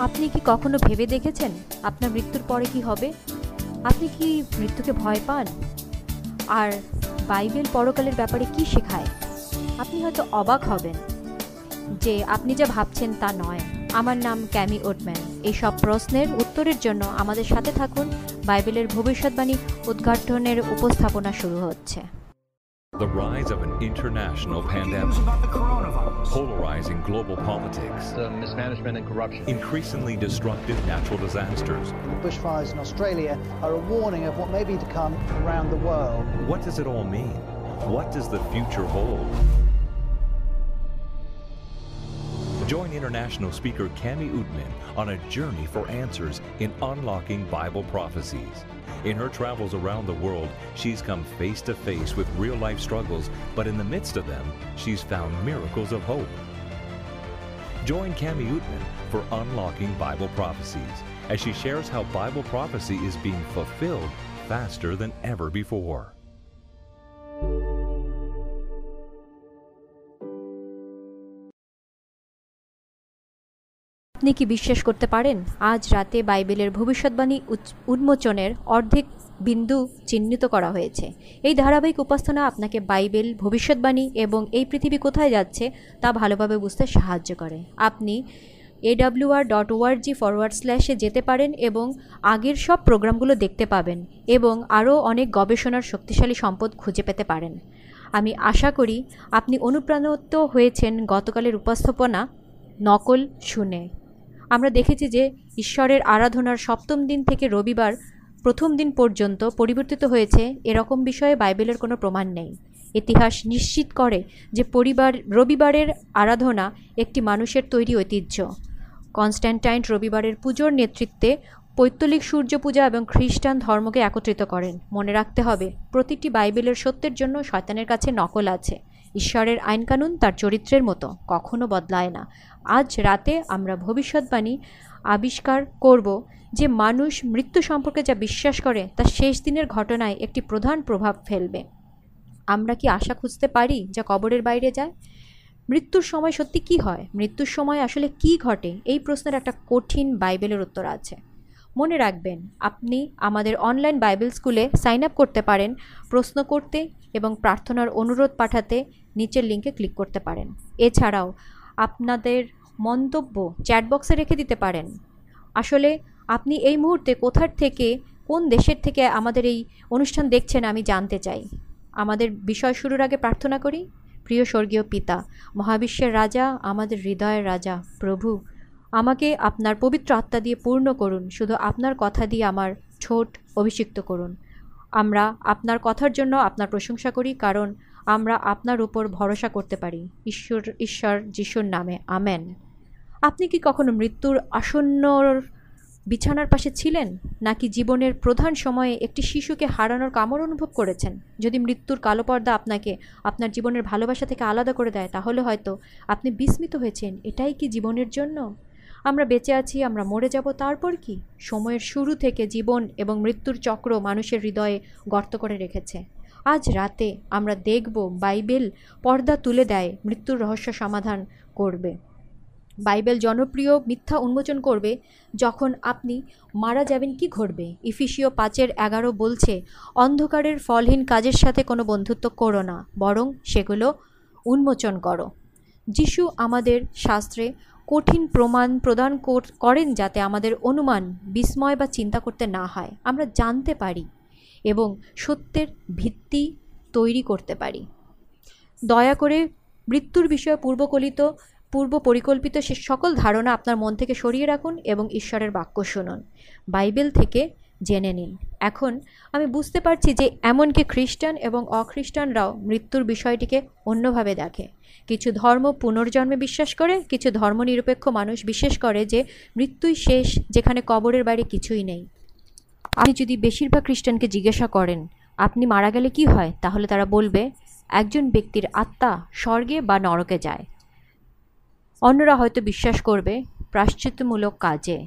আপনি কি কখনো ভেবে দেখেছেন আপনার মৃত্যুর পরে কি হবে? আপনি কি মৃত্যুকে ভয় পান? আর বাইবেল পরকালের ব্যাপারে কি শেখায়? আপনি হয়তো অবাক হবেন যে আপনি যা ভাবছেন তা নয়। আমার নাম ক্যামি ওটম্যান এই সব প্রশ্নের উত্তরের জন্য আমাদের সাথে থাকুন। বাইবেলের ভবিষ্যৎবাণী উদ্ঘাটনের উপস্থাপনা শুরু হচ্ছে। The rise of an international News pandemic, about the coronavirus. polarizing global politics, the mismanagement and corruption. increasingly destructive natural disasters. The bushfires in Australia are a warning of what may be to come around the world. What does it all mean? What does the future hold? Join international speaker Cami Utman on a journey for answers in unlocking Bible prophecies. In her travels around the world, she's come face to face with real life struggles, but in the midst of them, she's found miracles of hope. Join Cami Utman for Unlocking Bible Prophecies as she shares how Bible prophecy is being fulfilled faster than ever before. আপনি কি বিশ্বাস করতে পারেন? আজ রাতে বাইবেলের ভবিষ্যৎবাণী উন্মোচনের অর্ধেক বিন্দু চিহ্নিত করা হয়েছে। এই ধারাবাহিক উপাসনা আপনাকে বাইবেল, ভবিষ্যৎবাণী এবং এই পৃথিবী কোথায় যাচ্ছে তা ভালোভাবে বুঝতে সাহায্য করে। আপনি এডাব্লিউআর ডট ওআরজি ফরওয়ার্ড স্ল্যাশে যেতে পারেন এবং আগের সব প্রোগ্রামগুলো দেখতে পাবেন এবং আরও অনেক গবেষণার শক্তিশালী সম্পদ খুঁজে পেতে পারেন। আমি আশা করি আপনি অনুপ্রাণিত হয়েছেন গতকালের উপস্থাপনা নকল শুনে। আমরা দেখেছি যে ঈশ্বরের আরাধনার সপ্তম দিন থেকে রবিবার প্রথম দিন পর্যন্ত পরিবর্তিত হয়েছে, এরকম বিষয়ে বাইবেলের কোনো প্রমাণ নেই। ইতিহাস নিশ্চিত করে যে পরিবার, রবিবারের আরাধনা একটি মানুষের তৈরি ঐতিহ্য। কনস্ট্যান্টাইন রবিবারের পুজোর নেতৃত্বে পৈত্তলিক সূর্য পূজা এবং খ্রিস্টান ধর্মকে একত্রিত করেন। মনে রাখতে হবে, প্রতিটি বাইবেলের সত্যের জন্য শয়তানের কাছে নকল আছে। ঈশ্বরের আইনকানুন তার চরিত্রের মতো, কখনো বদলায় না। আজ রাতে আমরা ভবিষ্যৎবাণী আবিষ্কার করব যে মানুষ মৃত্যু সম্পর্কে যা বিশ্বাস করে তা শেষ দিনের ঘটনায় একটি প্রধান প্রভাব ফেলবে। আমরা কি আশা খুঁজতে পারি যা কবরের বাইরে যায়? মৃত্যুর সময় সত্যি কি হয়? মৃত্যুর সময় আসলে কি ঘটে? এই প্রশ্নের একটা কঠিন বাইবেলের উত্তর আছে। মনে রাখবেন, আপনি আমাদের অনলাইন বাইবেল স্কুলে সাইন আপ করতে পারেন, প্রশ্ন করতে এবং প্রার্থনার অনুরোধ পাঠাতে নিচের লিঙ্কে ক্লিক করতে পারেন। এছাড়াও, আপনাদের মন্তব্য চ্যাট বক্সে রেখে দিতে পারেন। আসলে আপনি এই মুহূর্তে কোথার থেকে, কোন দেশের থেকে আমাদের এই অনুষ্ঠান দেখছেন আমি জানতে চাই। আমাদের বিষয় শুরুর আগে প্রার্থনা করি। প্রিয় স্বর্গীয় পিতা, মহাবিশ্বের রাজা, আমাদের হৃদয়ের রাজা, প্রভু, আমাকে আপনার পবিত্র আত্মা দিয়ে পূর্ণ করুন, শুধু আপনার কথা দিয়ে আমার ছোট অভিষিক্ত করুন। আমরা আপনার কথার জন্য আপনার প্রশংসা করি, কারণ আমরা আপনার উপর ভরসা করতে পারি। ঈশ্বর ঈশ্বর যিশুর নামে, আমেন। আপনি কি কখনো মৃত্যুর আসন্ন বিছানার পাশে ছিলেন, নাকি জীবনের প্রধান সময়ে একটি শিশুকে হারানোর কামড় অনুভব করেছেন? যদি মৃত্যুর কালো পর্দা আপনাকে আপনার জীবনের ভালোবাসা থেকে আলাদা করে দেয়, তাহলে হয়তো আপনি বিস্মিত হয়েছেন। এটাই কি জীবনের জন্য? আমরা বেঁচে আছি, আমরা মরে যাব, তারপর কি? সময়ের শুরু থেকে জীবন এবং মৃত্যুর চক্র মানুষের হৃদয়ে গর্ত করে রেখেছে। আজ রাতে আমরা দেখব বাইবেল পর্দা তুলে দেয়, মৃত্যুর রহস্য সমাধান করবে। বাইবেল জনপ্রিয় মিথ্যা উন্মোচন করবে যখন আপনি মারা যাবেন কি ঘটবে? ইফিসিও পাঁচের এগারো বলছে, অন্ধকারের ফলহীন কাজের সাথে কোনো বন্ধুত্ব করো না, বরং সেগুলো উন্মোচন করো। যিশু আমাদের শাস্ত্রে কঠিন প্রমাণ প্রদান করেন যাতে আমাদের অনুমান, বিস্ময় বা চিন্তা করতে না হয়। আমরা জানতে পারি এবং সত্যের ভিত্তি তৈরি করতে পারি। দয়া করে মৃত্যুর বিষয়ে পূর্বকলিত পূর্ব পরিকল্পিত সে সকল ধারণা আপনার মন থেকে সরিয়ে রাখুন এবং ঈশ্বরের বাক্য শুনুন। বাইবেল থেকে জেনে নিন। এখন আমি বুঝতে পারছি যে এমনকি খ্রিস্টান এবং অখ্রিস্টানরাও মৃত্যুর বিষয়টিকে অন্যভাবে দেখে। কিছু ধর্ম পুনর্জন্মে বিশ্বাস করে, কিছু ধর্মনিরপেক্ষ মানুষ বিশ্বাস করে যে মৃত্যুই শেষ, যেখানে কবরের বাইরে কিছুই নেই। আপনি যদি বেশিরভাগ খ্রিস্টানকে জিজ্ঞাসা করেন, আপনি মারা গেলে কি হয়? তাহলে তারা বলবে, একজন ব্যক্তির আত্মা স্বর্গে বা নরকে যায়। অন্যরা হয়তো বিশ্বাস করবে প্রাশ্চিত্যমূলক কাজে।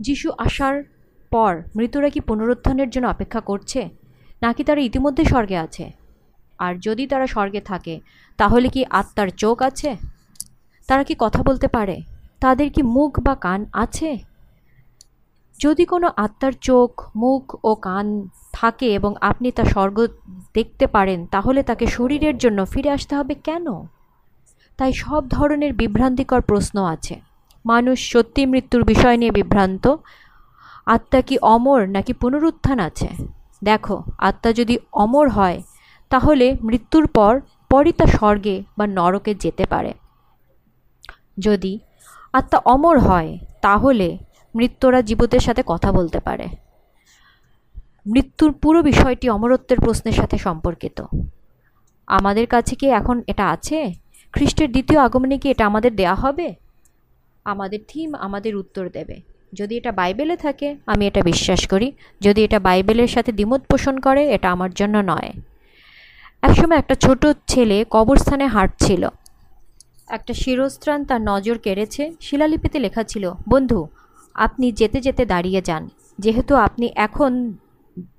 যিশু আসার পর মৃতরা কি পুনরুত্থানের জন্য অপেক্ষা করছে? নাকি তারা ইতিমধ্যে স্বর্গে আছে? আর যদি তারা স্বর্গে থাকে, তাহলে কি আত্মার চোখ আছে? তারা কি কথা বলতে পারে? তাদের কি মুখ বা কান আছে? যদি কোনো আত্মার চোখ, মুখ ও কান থাকে এবং আপনি তা স্বর্গ দেখতে পারেন, তাহলে তাকে শরীরের জন্য ফিরে আসতে হবে কেন? তাই সব ধরনের বিভ্রান্তিকর প্রশ্ন আছে। মানুষ সত্যি মৃত্যুর বিষয় নিয়ে বিভ্রান্ত? আত্মা কি অমর নাকি পুনরুত্থান আছে? দেখো, আত্মা যদি অমর হয়, তাহলে মৃত্যুর পর, পরই তা স্বর্গে বা নরকে যেতে পারে। যদি আত্মা অমর হয়, তাহলে মৃত্যুরা জীবতের সাথে কথা বলতে পারে। মৃত্যুর পুরো বিষয়টি অমরত্বের প্রশ্নের সাথে সম্পর্কিত। আমাদের কাছে কি এখন এটা আছে? খ্রিস্টের দ্বিতীয় আগমনে কি এটা আমাদের দেয়া হবে? আমাদের থিম আমাদের উত্তর দেবে। যদি এটা বাইবেলে থাকে, আমি এটা বিশ্বাস করি, যদি এটা বাইবেলের সাথে দ্বিমত পোষণ করে, এটা আমার জন্য নয়। একসময় একটা ছোট ছেলে কবরস্থানে হাঁটছিল। একটা শিরস্ত্রাণ তার নজর কেড়েছে। শিলালিপিতে লেখা ছিল, বন্ধু, আপনি যেতে যেতে দাঁড়িয়ে যান। যেহেতু আপনি এখন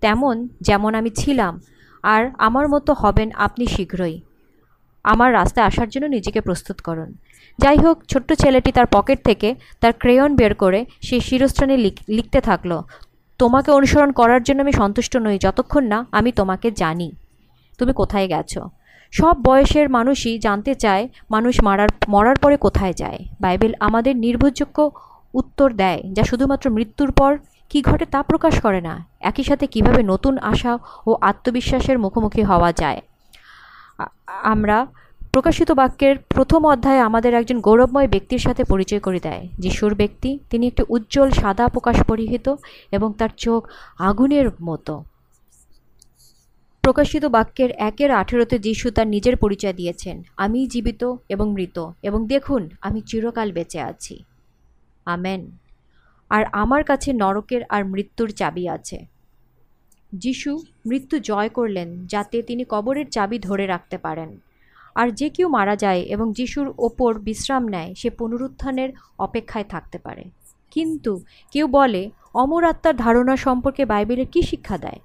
তেমন যেমন আমি ছিলাম, আর আমার মতো হবেন আপনি শীঘ্রই। আমার রাস্তায় আসার জন্য নিজেকে প্রস্তুত করুন। যাই হোক, ছোট্ট ছেলেটি তার পকেট থেকে তার ক্রেয়ন বের করে সেই শিরস্ত্রাণে লিখতে থাকল। তোমাকে অনুসরণ করার জন্য আমি সন্তুষ্ট নই, যতক্ষণ না আমি তোমাকে জানি। তুমি কোথায় গেছো? সব বয়সের মানুষই জানতে চায়, মানুষ মারার, মরার পরে কোথায় যায়। বাইবেল আমাদের নির্ভরযোগ্য উত্তর দেয়, যা শুধুমাত্র মৃত্যুর পর কী ঘটে তা প্রকাশ করে না। একই সাথে কীভাবে নতুন আশা ও আত্মবিশ্বাসের মুখোমুখি হওয়া যায়। আমরা প্রকাশিত বাক্যের প্রথম অধ্যায়ে আমাদের একজন গৌরবময় ব্যক্তির সাথে পরিচয় করে দেয়। যিশুর ব্যক্তি, তিনি একটি উজ্জ্বল, সাদা প্রকাশ পরিহিত এবং তার চোখ আগুনের মতো। প্রকাশিত বাক্যের একের আঠেরোতে যিশু তার নিজের পরিচয় দিয়েছেন। আমি জীবিত এবং মৃত, এবং দেখুন, আমি চিরকাল বেঁচে আছি। আমেন। আর আমার কাছে নরকের আর মৃত্যুর চাবি আছে। যিশু মৃত্যু জয় করলেন যাতে তিনি কবরের চাবি ধরে রাখতে পারেন। আর যে কেউ মারা যায় এবং যিশুর ওপর বিশ্রাম নেয়, সে পুনরুত্থানের অপেক্ষায় থাকতে পারে। কিন্তু কেউ বলে, অমর আত্মার ধারণা সম্পর্কে বাইবেলে কী শিক্ষা দেয়?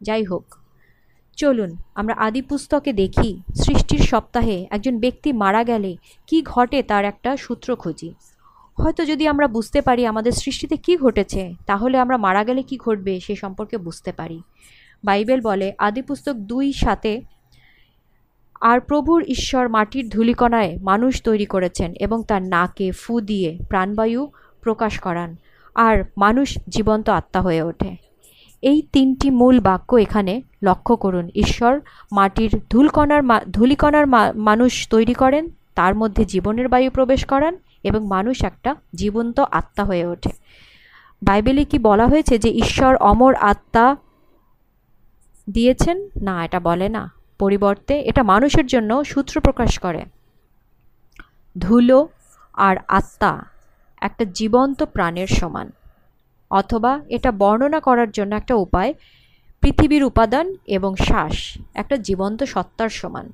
যাই হোক, চলুন আমরা আদি পুস্তকে দেখি সৃষ্টির সপ্তাহে একজন ব্যক্তি মারা গেলে কি ঘটে তার একটা সূত্র খুঁজি। হয়তো যদি আমরা বুঝতে পারি আমাদের সৃষ্টিতে কি ঘটেছে, তাহলে আমরা মারা গেলে কি ঘটবে সে সম্পর্কে বুঝতে পারি। বাইবেল বলে আদিপুস্তক দুই সাথে আর প্রভুর ঈশ্বর মাটির ধূলিকণায় মানুষ তৈরি করেছেন এবং তার নাকে ফু দিয়ে প্রাণবায়ু প্রকাশ করান, আর মানুষ জীবন্ত আত্মা হয়ে ওঠে। এই তিনটি মূল বাক্য এখানে লক্ষ্য করুন। ঈশ্বর মাটির ধুলকণার ধূলিকণার মানুষ তৈরি করেন, তার মধ্যে জীবনের বায়ু প্রবেশ করান এবং মানুষ একটা জীবন্ত আত্মা হয়ে ওঠে। বাইবেলে কি বলা হয়েছে যে ঈশ্বর অমর আত্মা দিয়েছেন? না, এটা বলে না। পরিবর্তে এটা মানুষের জন্য সূত্র প্রকাশ করে। ধুলো আর আত্মা একটা জীবন্ত প্রাণের সমান। অথবা এটা বর্ণনা করার জন্য একটা উপায়, পৃথিবীর উপাদান এবং শ্বাস একটা জীবন্ত সত্তার সমান।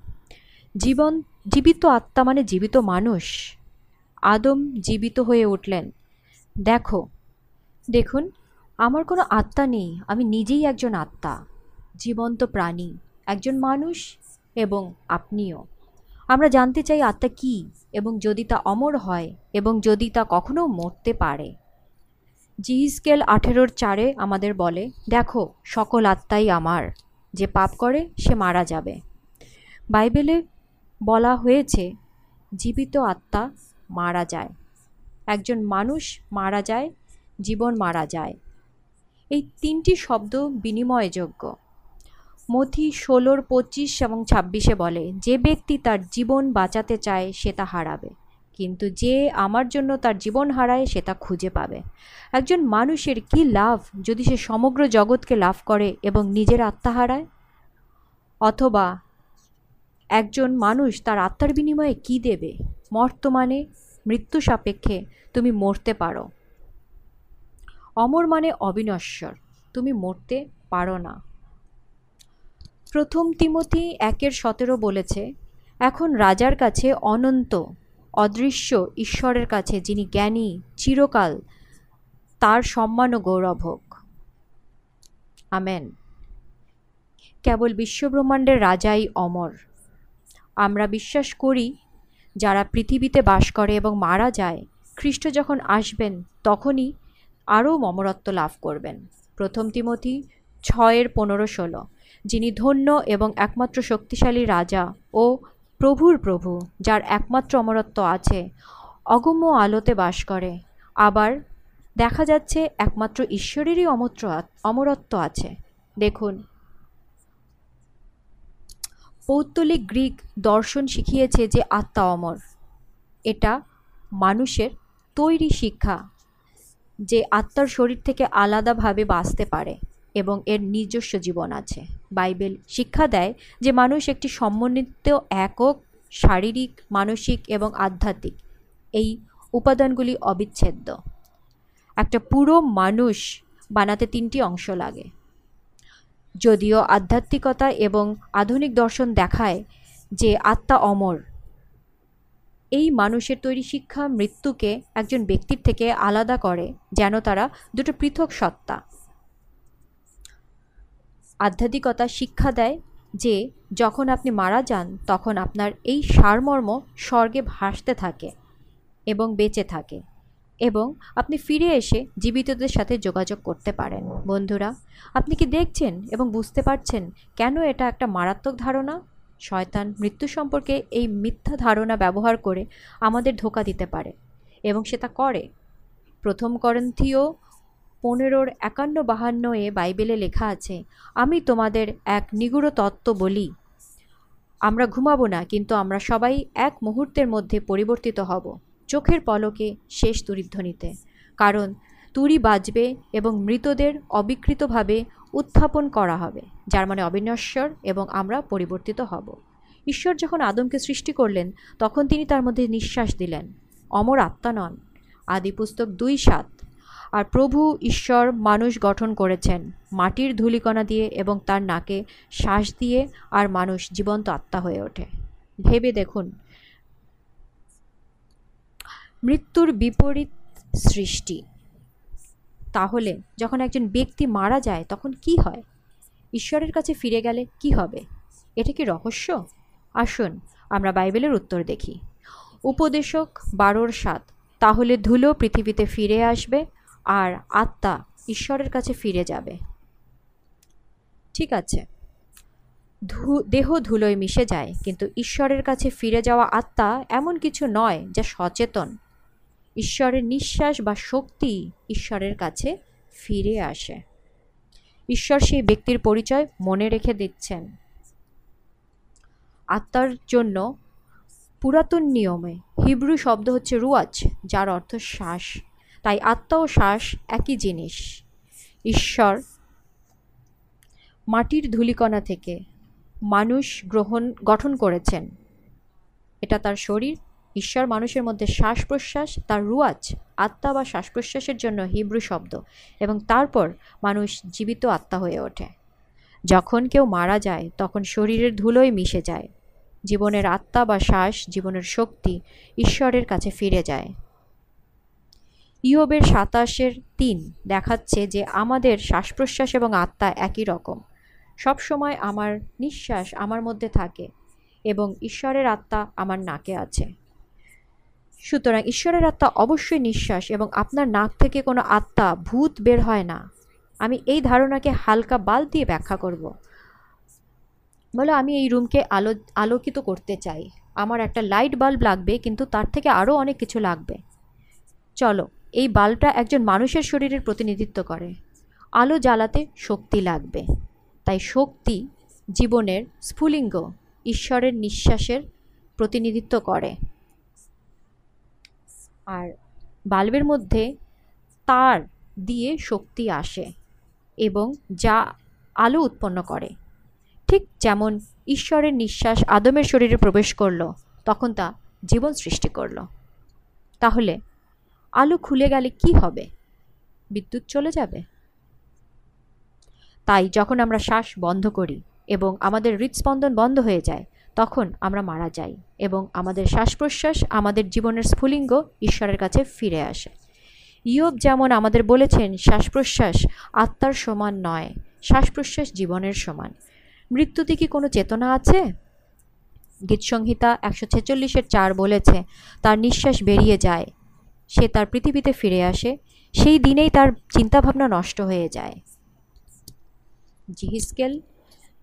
জীবন, জীবিত আত্মা মানে জীবিত মানুষ। আদম জীবিত হয়ে উঠলেন। দেখো, দেখুন, আমার কোনো আত্মা নেই, আমি নিজেই একজন আত্মা, জীবন্ত প্রাণী, একজন মানুষ এবং আপনিও। আমরা জানতে চাই আত্মা কী এবং যদি তা অমর হয় এবং যদি তা কখনো মরতে পারে। জিহিসকেল আঠেরোর চারে আমাদের বলে, দেখো, সকল আত্মাই আমার, যে পাপ করে, সে মারা যাবে। বাইবেলে বলা হয়েছে, জীবিত আত্মা মারা যায়। একজন মানুষ মারা যায়, জীবন মারা যায়। এই তিনটি শব্দ বিনিময়যোগ্য। মথি ষোলোর পঁচিশ এবং ছাব্বিশে বলে, যে ব্যক্তি তার জীবন বাঁচাতে চায়, সে তা হারাবে। কিন্তু যে আমার জন্য তার জীবন হারায়, সে তা খুঁজে পাবে। একজন মানুষের কি লাভ যদি সে সমগ্র জগৎকে লাভ করে এবং নিজের আত্মা হারায়? অথবা একজন মানুষ তার আত্মার বিনিময়ে কি দেবে? বর্তমানে মৃত্যু সাপেক্ষে তুমি মরতে পারো। অমর মানে অবিনশ্বর, তুমি মরতে পারো না। প্রথম তিমতি একের সতেরো বলেছে, এখন রাজার কাছে অনন্ত, অদৃশ্য ঈশ্বরের কাছে, যিনি জ্ঞানী, চিরকাল তার সম্মান ও গৌরব হোক। আমেন। কেবল বিশ্বব্রহ্মাণ্ডের রাজাই অমর। আমরা বিশ্বাস করি যারা পৃথিবীতে বাস করে এবং মারা যায়, খ্রিস্ট যখন আসবেন, তখনই আরও মমরত্ব লাভ করবেন। প্রথম তিমথি ছয়ের পনেরো ষোলো। যিনি ধন্য এবং একমাত্র শক্তিশালী রাজা ও প্রভুর প্রভু, যার একমাত্র অমরত্ব আছে, অগম্য আলোতে বাস করে। আবার দেখা যাচ্ছে একমাত্র ঈশ্বরেরই অমত্র অমরত্ব আছে। দেখুন পৌত্তলিক গ্রিক দর্শন শিখিয়েছে যে আত্মা অমর। এটা মানুষের তৈরি শিক্ষা যে আত্মার শরীর থেকে আলাদাভাবে বাঁচতে পারে এবং এর নিজস্ব জীবন আছে। বাইবেল শিক্ষা দেয় যে মানুষ একটি সমন্বিত একক, শারীরিক, মানসিক এবং আধ্যাত্মিক। এই উপাদানগুলি অবিচ্ছেদ্য। একটা পুরো মানুষ বানাতে তিনটি অংশ লাগে। যদিও আধ্যাত্মিকতা এবং আধুনিক দর্শন দেখায় যে আত্মা অমর। এই মানুষের তৈরি শিক্ষা মৃত্যুকে একজন ব্যক্তির থেকে আলাদা করে, যেন তারা দুটো পৃথক সত্তা। আধ্যাত্মিকতা শিক্ষা দেয় যে, যখন আপনি মারা যান, তখন আপনার এই সারমর্ম স্বর্গে ভাসতে থাকে এবং বেঁচে থাকে। এবং আপনি ফিরে এসে জীবিতদের সাথে যোগাযোগ করতে পারেন। বন্ধুরা, আপনি কি দেখছেন এবং বুঝতে পারছেন কেন এটা একটা মারাত্মক ধারণা? শয়তান মৃত্যু সম্পর্কে এই মিথ্যা ধারণা ব্যবহার করে আমাদের ধোকা দিতে পারে এবং সেটা করে। প্রথম করন্থীয় পনেরোর একান্ন বাহান্ন এ বাইবেলে লেখা আছে, আমি তোমাদের এক নিগুড় তত্ত্ব বলি, আমরা ঘুমাবো না, কিন্তু আমরা সবাই এক মুহূর্তের মধ্যে পরিবর্তিত হব। চোখের পলকে শেষ তুরিধ্বনিতে কারণ তুরি বাজবে এবং মৃতদের অবিকৃতভাবে উত্থাপন করা হবে, যার মানে অবিনশ্বর এবং আমরা পরিবর্তিত হব। ঈশ্বর যখন আদমকে সৃষ্টি করলেন, তখন তিনি তার মধ্যে নিঃশ্বাস দিলেন। অমর আত্মা নন। আদি পুস্তক দুই সাত। আর প্রভু ঈশ্বর মানুষ গঠন করেছেন, মাটির ধূলিকণা দিয়ে এবং তার নাকে শ্বাস দিয়ে, আর মানুষ জীবন্ত আত্মা হয়ে ওঠে। ভেবে দেখুন মৃত্যুর বিপরীত সৃষ্টি। তাহলে যখন একজন ব্যক্তি মারা যায়, তখন কি হয়? ঈশ্বরের কাছে ফিরে গেলে কি হবে? এটা কি রহস্য? আসুন, আমরা বাইবেলের উত্তর দেখি। উপদেশক বারোর সাত, তাহলে ধুলো পৃথিবীতে ফিরে আসবে আর আত্মা ঈশ্বরের কাছে ফিরে যাবে। ঠিক আছে। ধু, দেহ ধুলোয় মিশে যায়, কিন্তু ঈশ্বরের কাছে ফিরে যাওয়া আত্মা এমন কিছু নয় যা সচেতন। ঈশ্বরের নিঃশ্বাস বা শক্তি ঈশ্বরের কাছে ফিরে আসে। ঈশ্বর সেই ব্যক্তির পরিচয় মনে রেখে দিচ্ছেন। আত্মার জন্য পুরাতন নিয়মে হিব্রু শব্দ হচ্ছে রুয়াজ, যার অর্থ শ্বাস। তাই আত্মা ও শ্বাস একই জিনিস। ঈশ্বর মাটির ধূলিকণা থেকে মানুষ গ্রহণ, গঠন করেছেন। এটা তার শরীর ঈশ্বর মানুষের মধ্যে শ্বাস প্রশ্বাস তার রুয়াজ, আত্মা বা শ্বাস প্রশ্বাসের জন্য হিব্রু শব্দ এবং তারপর মানুষ জীবিত আত্মা হয়ে ওঠে। যখন কেউ মারা যায়, তখন শরীরের ধুলোয় মিশে যায়। জীবনের আত্মা বা শ্বাস, জীবনের শক্তি ঈশ্বরের কাছে ফিরে যায়। ইয়বের সাতাশের তিন দেখাচ্ছে যে আমাদের শ্বাস প্রশ্বাস এবং আত্মা একই রকম। সব সময় আমার নিঃশ্বাস আমার মধ্যে থাকে এবং ঈশ্বরের আত্মা আমার নাকে আছে। সুতরাং ঈশ্বরের আত্মা অবশ্যই নিঃশ্বাস এবং আপনার নাক থেকে কোনো আত্মা, ভূত বের হয় না। আমি এই ধারণাকে হালকা বাল দিয়ে ব্যাখ্যা করব। বলো, আমি এই রুমকে আলো, আলোকিত করতে চাই। আমার একটা লাইট বাল্ব লাগবে, কিন্তু তার থেকে আরও অনেক কিছু লাগবে। চলো, এই বাল্বটা একজন মানুষের শরীরের প্রতিনিধিত্ব করে। আলো জ্বালাতে শক্তি লাগবে। তাই শক্তি জীবনের স্ফুলিঙ্গ ঈশ্বরের নিঃশ্বাসের প্রতিনিধিত্ব করে। আর বাল্বের মধ্যে তার দিয়ে শক্তি আসে এবং যা আলো উৎপন্ন করে। ঠিক যেমন ঈশ্বরের নিঃশ্বাস আদমের শরীরে প্রবেশ করল, তখন তা জীবন সৃষ্টি করল। তাহলে আলো খুলে গেলে কি হবে? বিদ্যুৎ চলে যাবে? তাই যখন আমরা শ্বাস বন্ধ করি এবং আমাদের হৃদস্পন্দন বন্ধ হয়ে যায় তখন আমরা মারা যাই এবং আমাদের শ্বাস প্রশ্বাস আমাদের জীবনের স্ফুলিঙ্গ ঈশ্বরের কাছে ফিরে আসে। ইয়ব যেমন আমাদের বলেছেন শ্বাস প্রশ্বাস আত্মার সমান নয় শ্বাস প্রশ্বাস জীবনের সমান। মৃত্যুতে কি কোনো চেতনা আছে? গীতসংহিতা একশো ছেচল্লিশের চার বলেছে, তার নিঃশ্বাস বেরিয়ে যায়, সে তার পৃথিবীতে ফিরে আসে, সেই দিনেই তার চিন্তাভাবনা নষ্ট হয়ে যায়। জিহিসকেল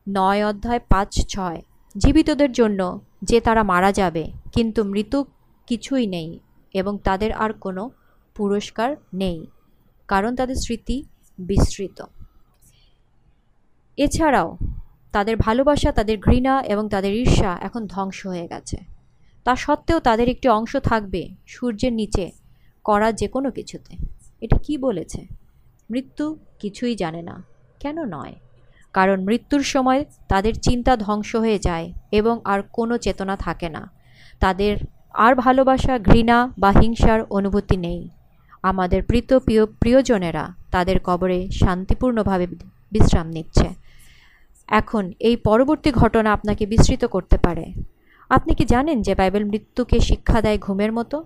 নয় অধ্যায় পাঁচ ছয়। জীবিতদের জন্য যে তারা মারা যাবে, কিন্তু মৃত কিছুই নেই এবং তাদের আর কোনো পুরস্কার নেই, কারণ তাদের স্মৃতি বিস্তৃত। এছাড়াও, তাদের ভালোবাসা, তাদের ঘৃণা এবং তাদের ঈর্ষা এখন ধ্বংস হয়ে গেছে। তা সত্ত্বেও তাদের একটি অংশ থাকবে সূর্যের নিচে করা যে কোনো কিছুতে। এটা কি বলেছে? মৃত্যু কিছুই জানে না। কেন নয়? কারণ মৃত্যুর সময় তাদের চিন্তা ধ্বংস হয়ে যায় এবং আর কোনো চেতনা থাকে না। তাদের আর ভালোবাসা, ঘৃণা বা হিংসার অনুভূতি নেই। আমাদের প্রীত প্রিয় প্রিয়জনেরা তাদের কবরে শান্তিপূর্ণভাবে বিশ্রাম নিচ্ছে। এখন এই পরবর্তী ঘটনা আপনাকে বিস্মৃত করতে পারে। আপনি কি জানেন যে বাইবেল মৃত্যুকে শিক্ষা দেয় ঘুমের মতো?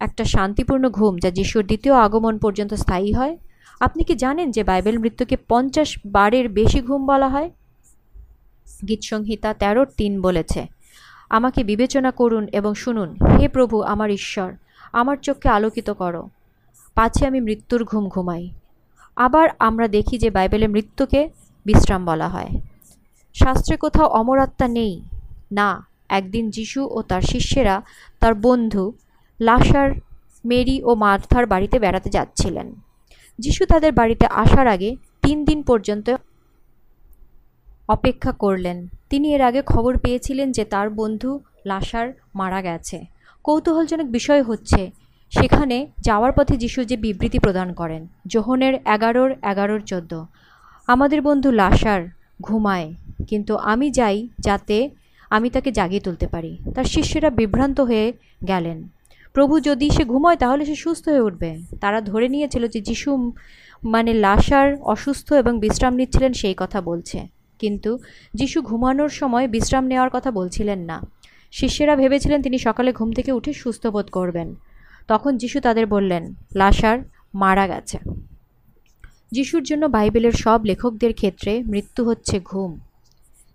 একটা শান্তিপূর্ণ ঘুম যা যিশুর দ্বিতীয় আগমন পর্যন্ত স্থায়ী হয় আপনি কি জানেন যে বাইবেল মৃত্যুকে পঞ্চাশ বারের বেশি ঘুম বলা হয়? গীতসংহিতা তেরো তিন বলেছে, আমাকে বিবেচনা করুন এবং শুনুন, হে প্রভু আমার ঈশ্বর, আমার চোখকে আলোকিত করো। পাছে আমি মৃত্যুর ঘুম ঘুমাই। আবার আমরা দেখি যে বাইবেলে মৃত্যুকে বিশ্রাম বলা হয়। শাস্ত্রে কোথাও অমরাত্মা নেই। না, একদিন যিশু ও তার শিষ্যেরা তার বন্ধু লাসার, মেরি ও মার্থার বাড়িতে বেড়াতে যাচ্ছিলেন। যিশু তাদের বাড়িতে আসার আগে তিন দিন পর্যন্ত অপেক্ষা করলেন। তিনি এর আগে খবর পেয়েছিলেন যে তার বন্ধু লাসার মারা গেছে। কৌতূহলজনক বিষয় হচ্ছে, সেখানে যাওয়ার পথে যিশু যে বিবৃতি প্রদান করেন, যোহনের এগারোর এগারোর চোদ্দ, আমাদের বন্ধু লাসার ঘুমায়, কিন্তু আমি যাই যাতে আমি তাকে জাগিয়ে তুলতে পারি। তার শিষ্যরা বিভ্রান্ত হয়ে গেলেন। প্রভু যদি সে ঘুমোয়, তাহলে সে সুস্থ হয়ে উঠবে। তারা ধরে নিয়েছিল যে যিশু মানে লাশার অসুস্থ এবং বিশ্রাম নিচ্ছিলেন, সেই কথা বলছে। কিন্তু যিশু ঘুমানোর সময় বিশ্রাম নেওয়ার কথা বলছিলেন না। শিষ্যেরা ভেবেছিলেন তিনি সকালে ঘুম থেকে উঠে সুস্থ বোধ করবেন। তখন যিশু তাদের বললেন লাশার মারা গেছে। যিশুর জন্য বাইবেলের সব লেখকদের ক্ষেত্রে মৃত্যু হচ্ছে ঘুম।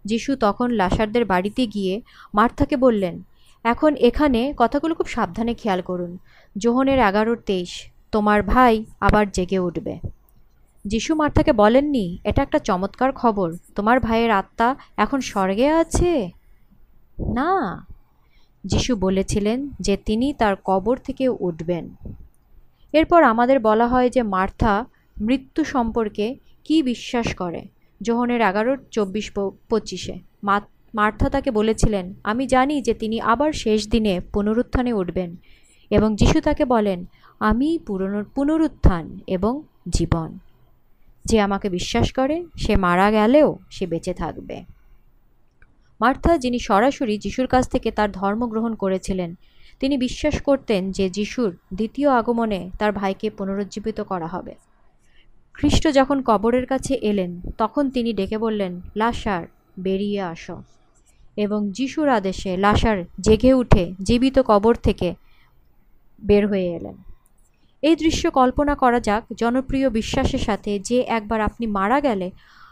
যিশু তখন লাশারদের বাড়িতে গিয়ে মার্থাকে বললেন এখন এখানে কথাগুলো খুব সাবধানে খেয়াল করুন। জোহনের এগারোর তেইশ, তোমার ভাই আবার জেগে উঠবে। যিশু মার্থাকে বলেননি, এটা একটা চমৎকার খবর। তোমার ভাইয়ের আত্মা এখন স্বর্গে আছে? না। যিশু বলেছিলেন যে তিনি তার কবর থেকে উঠবেন। এরপর আমাদের বলা হয় যে মার্থা মৃত্যু সম্পর্কে কি বিশ্বাস করে? জোহনের এগারোর চব্বিশ পঁচিশে মার্থা তাকে বলেছিলেন, আমি জানি যে তিনি আবার শেষ দিনে পুনরুত্থানে উঠবেন এবং যিশু তাকে বলেন, আমি পুনরুত্থান এবং জীবন। যে আমাকে বিশ্বাস করে, সে মারা গেলেও সে বেঁচে থাকবে। মার্থা, যিনি সরাসরি যিশুর কাছ থেকে তার ধর্ম গ্রহণ করেছিলেন, তিনি বিশ্বাস করতেন যে যিশুর দ্বিতীয় আগমনে তার ভাইকে পুনরুজ্জীবিত করা হবে। খ্রিস্ট যখন কবরের কাছে এলেন, তখন তিনি ডেকে বললেন লাশার বেরিয়ে আসো। এবং যিশুর আদেশে লাশার জেগে উঠে জীবিত কবর থেকে বের হয়ে এলেন। এই দৃশ্য কল্পনা করা যাক, জনপ্রিয় বিশ্বাসের সাথে যে একবার আপনি মারা গেলে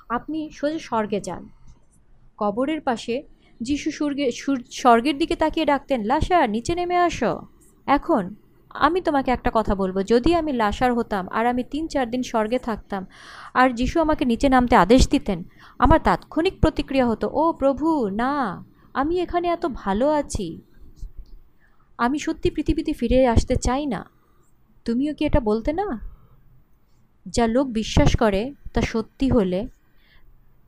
আপনি সোজা স্বর্গে যান। কবরের পাশে যিশু স্বর্গে স্বর্গের দিকে তাকিয়ে ডাকতেন লাশা নিচে নেমে আসো। এখন। আমি তোমাকে একটা কথা বলব। যদি আমি লাশার হতাম আর আমি তিন চার দিন স্বর্গে থাকতাম আর যিশু আমাকে নিচে নামতে আদেশ দিতেন, আমার তাৎক্ষণিক প্রতিক্রিয়া হতো, ও প্রভু, না, আমি এখানে এত ভালো আছি। আমি সত্যি পৃথিবীতে ফিরে আসতে চাই না। তুমিও কি এটা বলতে না? যা লোক বিশ্বাস করে তা সত্যি হলে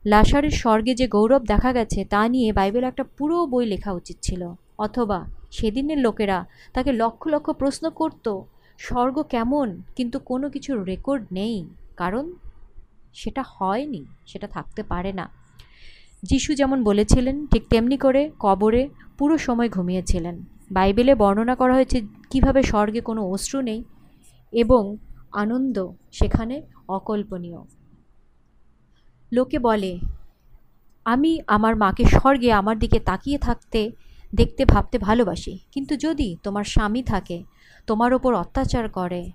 লাশারের স্বর্গে যে গৌরব দেখা গেছে তা নিয়ে বাইবেল একটা পুরো বই লেখা উচিত ছিল, অথবা সেদিনের লোকেরা তাকে লক্ষ লক্ষ প্রশ্ন করত, স্বর্গ কেমন, কিন্তু কোনো কিছুর রেকর্ড নেই, কারণ সেটা হয়নি, সেটা থাকতে পারে না। যিশু যেমন বলেছিলেন, ঠিক তেমনি করে কবরে পুরো সময় ঘুমিয়েছিলেন। বাইবেলে বর্ণনা করা হয়েছে কীভাবে স্বর্গে কোনো অশ্রু নেই এবং আনন্দ সেখানে অকল্পনীয়। লোকে বলে, আমি আমার মাকে স্বর্গে আমার দিকে তাকিয়ে থাকতে দেখতে, ভাবতে ভালোবাসি। কিন্তু যদি তোমার স্বামী থাকে, তোমার ওপর অত্যাচার করে,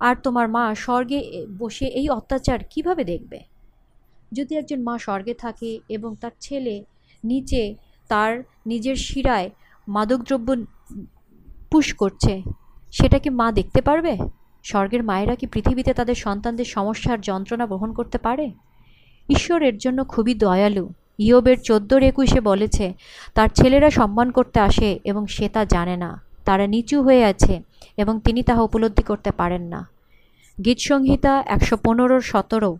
আর তোমার মা স্বর্গে বসে এই অত্যাচার কীভাবে দেখবে? যদি একজন মা স্বর্গে থাকে এবং তার ছেলে নিচে তার নিজের শিরায় মাদকদ্রব্য পুশ করছে, সেটা কি মা দেখতে পারবে? স্বর্গের মায়েরা কি পৃথিবীতে তাদের সন্তানদের সমস্যার যন্ত্রণা বহন করতে পারে? ঈশ্বরের জন্য খুবই দয়ালু। ইয়বের চোদ্দোর একুশে বলেছে, তার ছেলেরা সম্মান করতে আসে এবং সে তা জানে না। তারা নিচু হয়ে আছে এবং তিনি তাহা উপলব্ধি করতে পারেন না। গীতসংহিতা একশো পনেরোর সতেরো।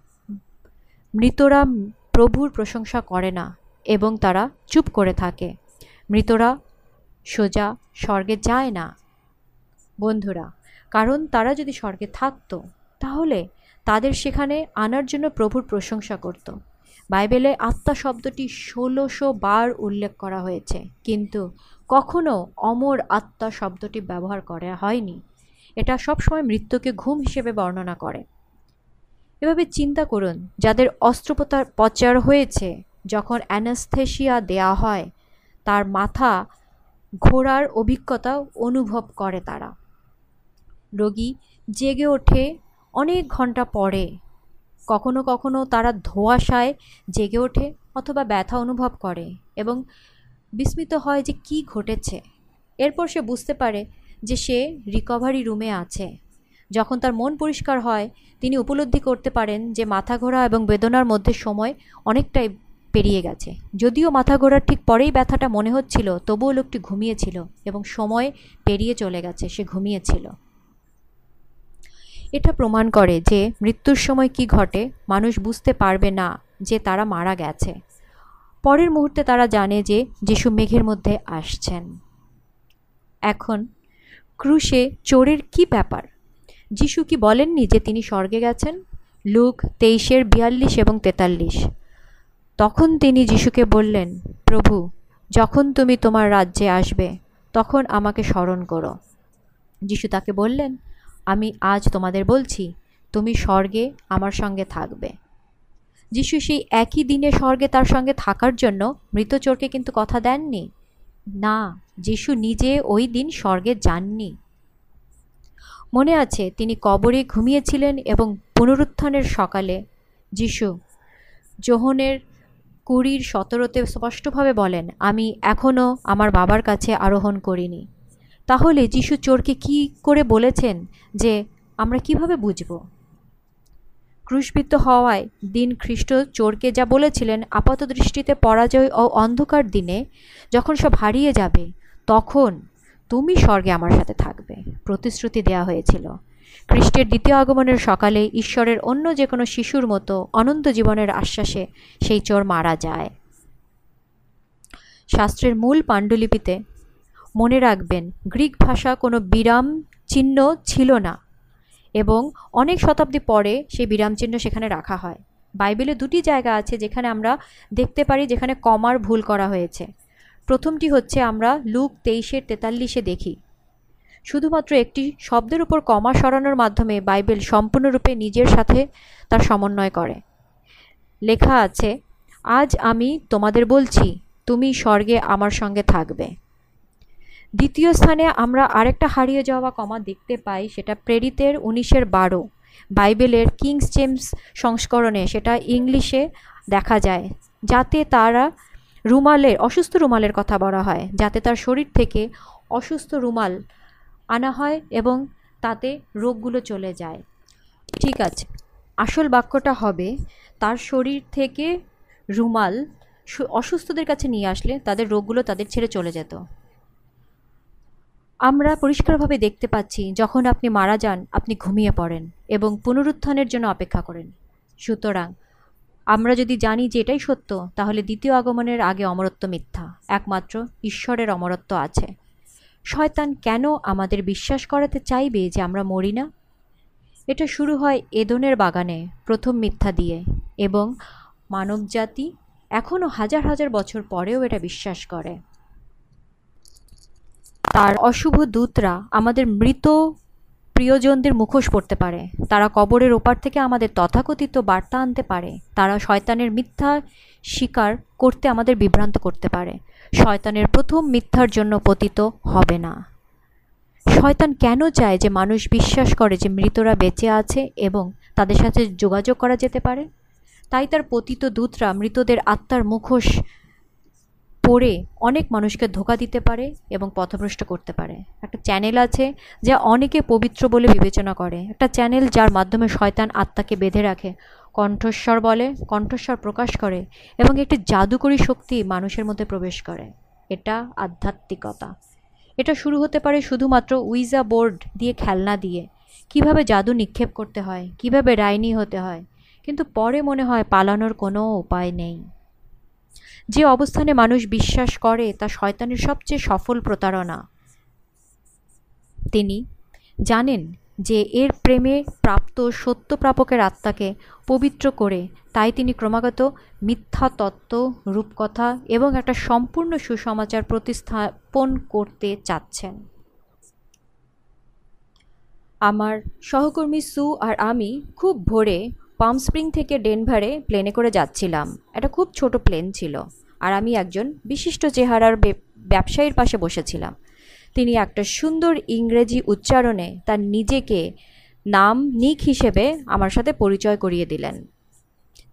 মৃতরা প্রভুর প্রশংসা করে না এবং তারা চুপ করে থাকে। মৃতরা সোজা স্বর্গে যায় না। বন্ধুরা, কারণ তারা যদি স্বর্গে থাকতো, তাহলে তাদের সেখানে আনার জন্য প্রভুর প্রশংসা করত। বাইবেলে আত্মা শব্দটি ষোলোশো বার উল্লেখ করা হয়েছে। কিন্তু কখনো অমর আত্মা শব্দটি ব্যবহার করা হয়নি। এটা সবসময় মৃত্যুকে ঘুম হিসেবে বর্ণনা করে। এভাবে চিন্তা করুন, যাদের অস্ত্রোপচার হয়েছে, যখন অ্যানাস্থেশিয়া দেয়া হয়, তার মাথা ঘোরার অভিজ্ঞতা অনুভব করে তারা। রোগী জেগে ওঠে অনেক ঘণ্টা পরে। কখনো কখনো তারা ধোঁয়াশায় জেগে ওঠে অথবা ব্যথা অনুভব করে এবং বিস্মিত হয় যে কি ঘটেছে। এরপর সে বুঝতে পারে যে সে রিকভারি রুমে আছে। যখন তার মন পরিষ্কার হয়, তিনি উপলব্ধি করতে পারেন যে মাথা ঘোরা এবং বেদনার মধ্যে সময় অনেকটাই পেরিয়ে গেছে। যদিও মাথা ঘোরার ঠিক পরেই ব্যথাটা মনে হচ্ছিল, তবুও লোকটি ঘুমিয়েছিল এবং সময় পেরিয়ে চলে গেছে, সে ঘুমিয়েছিল। এটা প্রমাণ করে যে মৃত্যুর সময় কি ঘটে, মানুষ বুঝতে পারবে না যে তারা মারা গেছে। পরের মুহূর্তে তারা জানে যে যিশু মেঘের মধ্যে আসছেন। এখন, ক্রুশে চোরের কি ব্যাপার? যিশু কি বলেননি যে তিনি স্বর্গে গেছেন? লুক, তেইশের বিয়াল্লিশ এবং তেতাল্লিশ। তখন তিনি যিশুকে বললেন, প্রভু, যখন তুমি তোমার রাজ্যে আসবে, তখন আমাকে স্মরণ করো। যিশু তাকে বললেন আমি আজ তোমাদের বলছি, তুমি স্বর্গে আমার সঙ্গে থাকবে। যিশু সেই একই দিনে স্বর্গে তার সঙ্গে থাকার জন্য মৃত চোরকে কিন্তু কথা দেননি? না, যিশু নিজে ওই দিন স্বর্গে যাননি। মনে আছে, তিনি কবরে ঘুমিয়েছিলেন এবং পুনরুত্থানের সকালে যিশু যোহনের কুড়ির সতেরোতে স্পষ্টভাবে বলেন, আমি এখনও আমার বাবার কাছে আরোহণ করিনি। তাহলে যিশু চোরকে কি করে বলেছেন যে আমরা কীভাবে বুঝব? ক্রুশবিদ্ধ হওয়ায় দিন খ্রিস্ট চোরকে যা বলেছিলেন আপাত দৃষ্টিতে পরাজয় ও অন্ধকার দিনে যখন সব হারিয়ে যাবে, তখন তুমি স্বর্গে আমার সাথে থাকবে, প্রতিশ্রুতি দেওয়া হয়েছিল। খ্রিস্টের দ্বিতীয় আগমনের সকালে ঈশ্বরের অন্য যে কোনো শিশুর মতো অনন্ত জীবনের আশ্বাসে সেই চোর মারা যায়। শাস্ত্রের মূল পাণ্ডুলিপিতে মনে রাখবেন, গ্রিক ভাষা কোনো বিরাম চিহ্ন ছিল না এবং অনেক শতাব্দী পরে সেই বিরাম চিহ্ন সেখানে রাখা হয়। বাইবেলে দুটি জায়গা আছে যেখানে আমরা দেখতে পারি যেখানে কমার ভুল করা হয়েছে। প্রথমটি হচ্ছে আমরা লুক তেইশের তেতাল্লিশে দেখি। শুধুমাত্র একটি শব্দের উপর কমা সরানোর মাধ্যমে বাইবেল সম্পূর্ণরূপে নিজের সাথে তার সমন্বয় করে। লেখা আছে, আজ আমি তোমাদের বলছি, তুমি স্বর্গে আমার সঙ্গে থাকবে। দ্বিতীয় স্থানে আমরা আরেকটা হারিয়ে যাওয়া কমা দেখতে পাই, সেটা প্রেরিতের উনিশের বারো। বাইবেলের কিংস জেমস সংস্করণে সেটা ইংলিশে দেখা যায়, যাতে তারা রুমালের, অসুস্থ রুমালের কথা বলা হয়, যাতে তার শরীর থেকে অসুস্থ রুমাল আনা হয় এবং তাতে রোগগুলো চলে যায়। ঠিক আছে, আসল বাক্যটা হবে, তার শরীর থেকে রুমাল অসুস্থদের কাছে নিয়ে আসলে তাদের রোগগুলো তাদের ছেড়ে চলে যেত। আমরা পরিষ্কারভাবে দেখতে পাচ্ছি, যখন আপনি মারা যান, আপনি ঘুমিয়ে পড়েন এবং পুনরুত্থানের জন্য অপেক্ষা করেন। সুতরাং, আমরা যদি জানি যে এটাই সত্য, তাহলে দ্বিতীয় আগমনের আগে অমরত্ব মিথ্যা। একমাত্র ঈশ্বরের অমরত্ব আছে। শয়তান কেন আমাদের বিশ্বাস করাতে চাইবে যে আমরা মরি না? এটা শুরু হয় এদনের বাগানে, প্রথম মিথ্যা দিয়ে এবং মানবজাতি এখনও হাজার হাজার বছর পরেও এটা বিশ্বাস করে। তার অশুভ দূতরা আমাদের মৃত প্রিয়জনদের মুখোশ পড়তে পারে। তারা কবরের ওপার থেকে আমাদের তথাকথিত বার্তা আনতে পারে। তারা শয়তানের মিথ্যা স্বীকার করতে আমাদের বিভ্রান্ত করতে পারে। শয়তানের প্রথম মিথ্যার জন্য পতিত হবে না। শয়তান কেন চায় যে মানুষ বিশ্বাস করে যে মৃতরা বেঁচে আছে এবং তাদের সাথে যোগাযোগ করা যেতে পারে? তাই তার পতিত দূতরা মৃতদের আত্মার মুখোশ পড়ে অনেক মানুষকে ধোকা দিতে পারে এবং পথভ্রষ্ট করতে পারে। একটা চ্যানেল আছে যা অনেকে পবিত্র বলে বিবেচনা করে। একটা চ্যানেল যার মাধ্যমে শয়তান আত্মাকে বেঁধে রাখে, কণ্ঠস্বর বলে, কণ্ঠস্বর প্রকাশ করে এবং একটি জাদুকরী শক্তি মানুষের মধ্যে প্রবেশ করে। এটা আধ্যাত্মিকতা। এটা শুরু হতে পারে শুধুমাত্র উইজা বোর্ড দিয়ে খেলনা দিয়ে। কীভাবে জাদু নিক্ষেপ করতে হয়, কীভাবে রাইনি হতে হয়, কিন্তু পরে মনে হয় পালানোর কোনো উপায় নেই। যে অবস্থানে মানুষ বিশ্বাস করে, তা শয়তানের সবচেয়ে সফল প্রতারণা। তিনি জানেন যে এর প্রেমে প্রাপ্ত সত্য প্রাপকের আত্মাকে পবিত্র করে, তাই তিনি ক্রমাগত মিথ্যা তত্ত্ব, রূপকথা এবং একটা সম্পূর্ণ সুসমাচার প্রতিস্থাপন করতে চাচ্ছেন। আমার সহকর্মী সু আর আমি খুব ভোরে পাম স্প্রিং থেকে ডেনভারে প্লেনে করে যাচ্ছিলাম। এটা খুব ছোট প্লেন ছিল আর আমি একজন বিশিষ্ট চেহারার ব্যবসায়ীর পাশে বসেছিলাম। তিনি একটা সুন্দর ইংরেজি উচ্চারণে তার নিজেকে নাম নিক হিসেবে আমার সাথে পরিচয় করিয়ে দিলেন।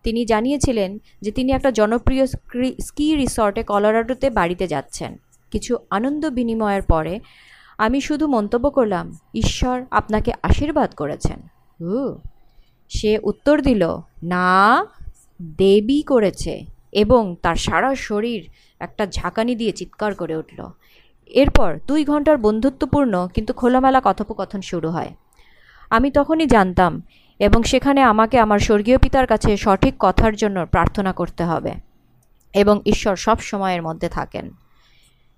তিনি জানিয়েছিলেন যে তিনি একটা জনপ্রিয় স্কি রিসর্টে কলোরাডোতে বাড়িতে যাচ্ছেন। কিছু আনন্দ বিনিময়ের পরে আমি শুধু মন্তব্য করলাম, ঈশ্বর আপনাকে আশীর্বাদ করেছেন। উ সে উত্তর দিল, না, দেবী করেছে। এবং তার সারা শরীর একটা ঝাঁকানি দিয়ে চিৎকার করে উঠল। এরপর দুই ঘণ্টার বন্ধুত্বপূর্ণ কিন্তু খোলামেলা কথোপকথন শুরু হয়। আমি তখনই জানতাম এবং সেখানে আমাকে আমার স্বর্গীয় পিতার কাছে সঠিক কথার জন্য প্রার্থনা করতে হবে এবং ঈশ্বর সব সময়ের মধ্যে থাকেন।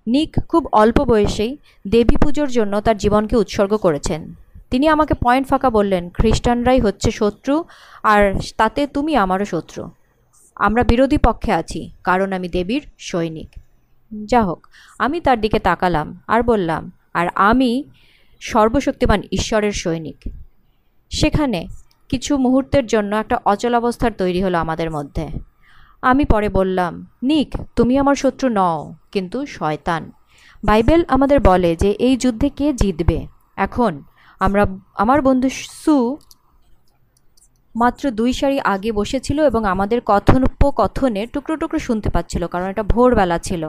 নিক খুব অল্প বয়সেই দেবী পুজোর জন্য তার জীবনকে উৎসর্গ করেছেন। তিনি আমাকে পয়েন্ট ফাঁকা বললেন, খ্রিস্টানরাই হচ্ছে শত্রু আর তাতে তুমি আমারও শত্রু। আমরা বিরোধী পক্ষে আছি, কারণ আমি দেবীর সৈনিক। যা হোক, আমি তার দিকে তাকালাম আর বললাম, আর আমি সর্বশক্তিমান ঈশ্বরের সৈনিক। সেখানে কিছু মুহূর্তের জন্য একটা অচলাবস্থার তৈরি হলো আমাদের মধ্যে। আমি পরে বললাম, নিক, তুমি আমার শত্রু নও, কিন্তু শয়তান। বাইবেল আমাদের বলে যে এই যুদ্ধে কে জিতবে? এখন আমরা, আমার বন্ধু সু মাত্র দুই সারি আগে বসেছিল এবং আমাদের কথোপকথনে টুকরো টুকরো শুনতে পাচ্ছিল, কারণ এটা ভোরবেলা ছিল।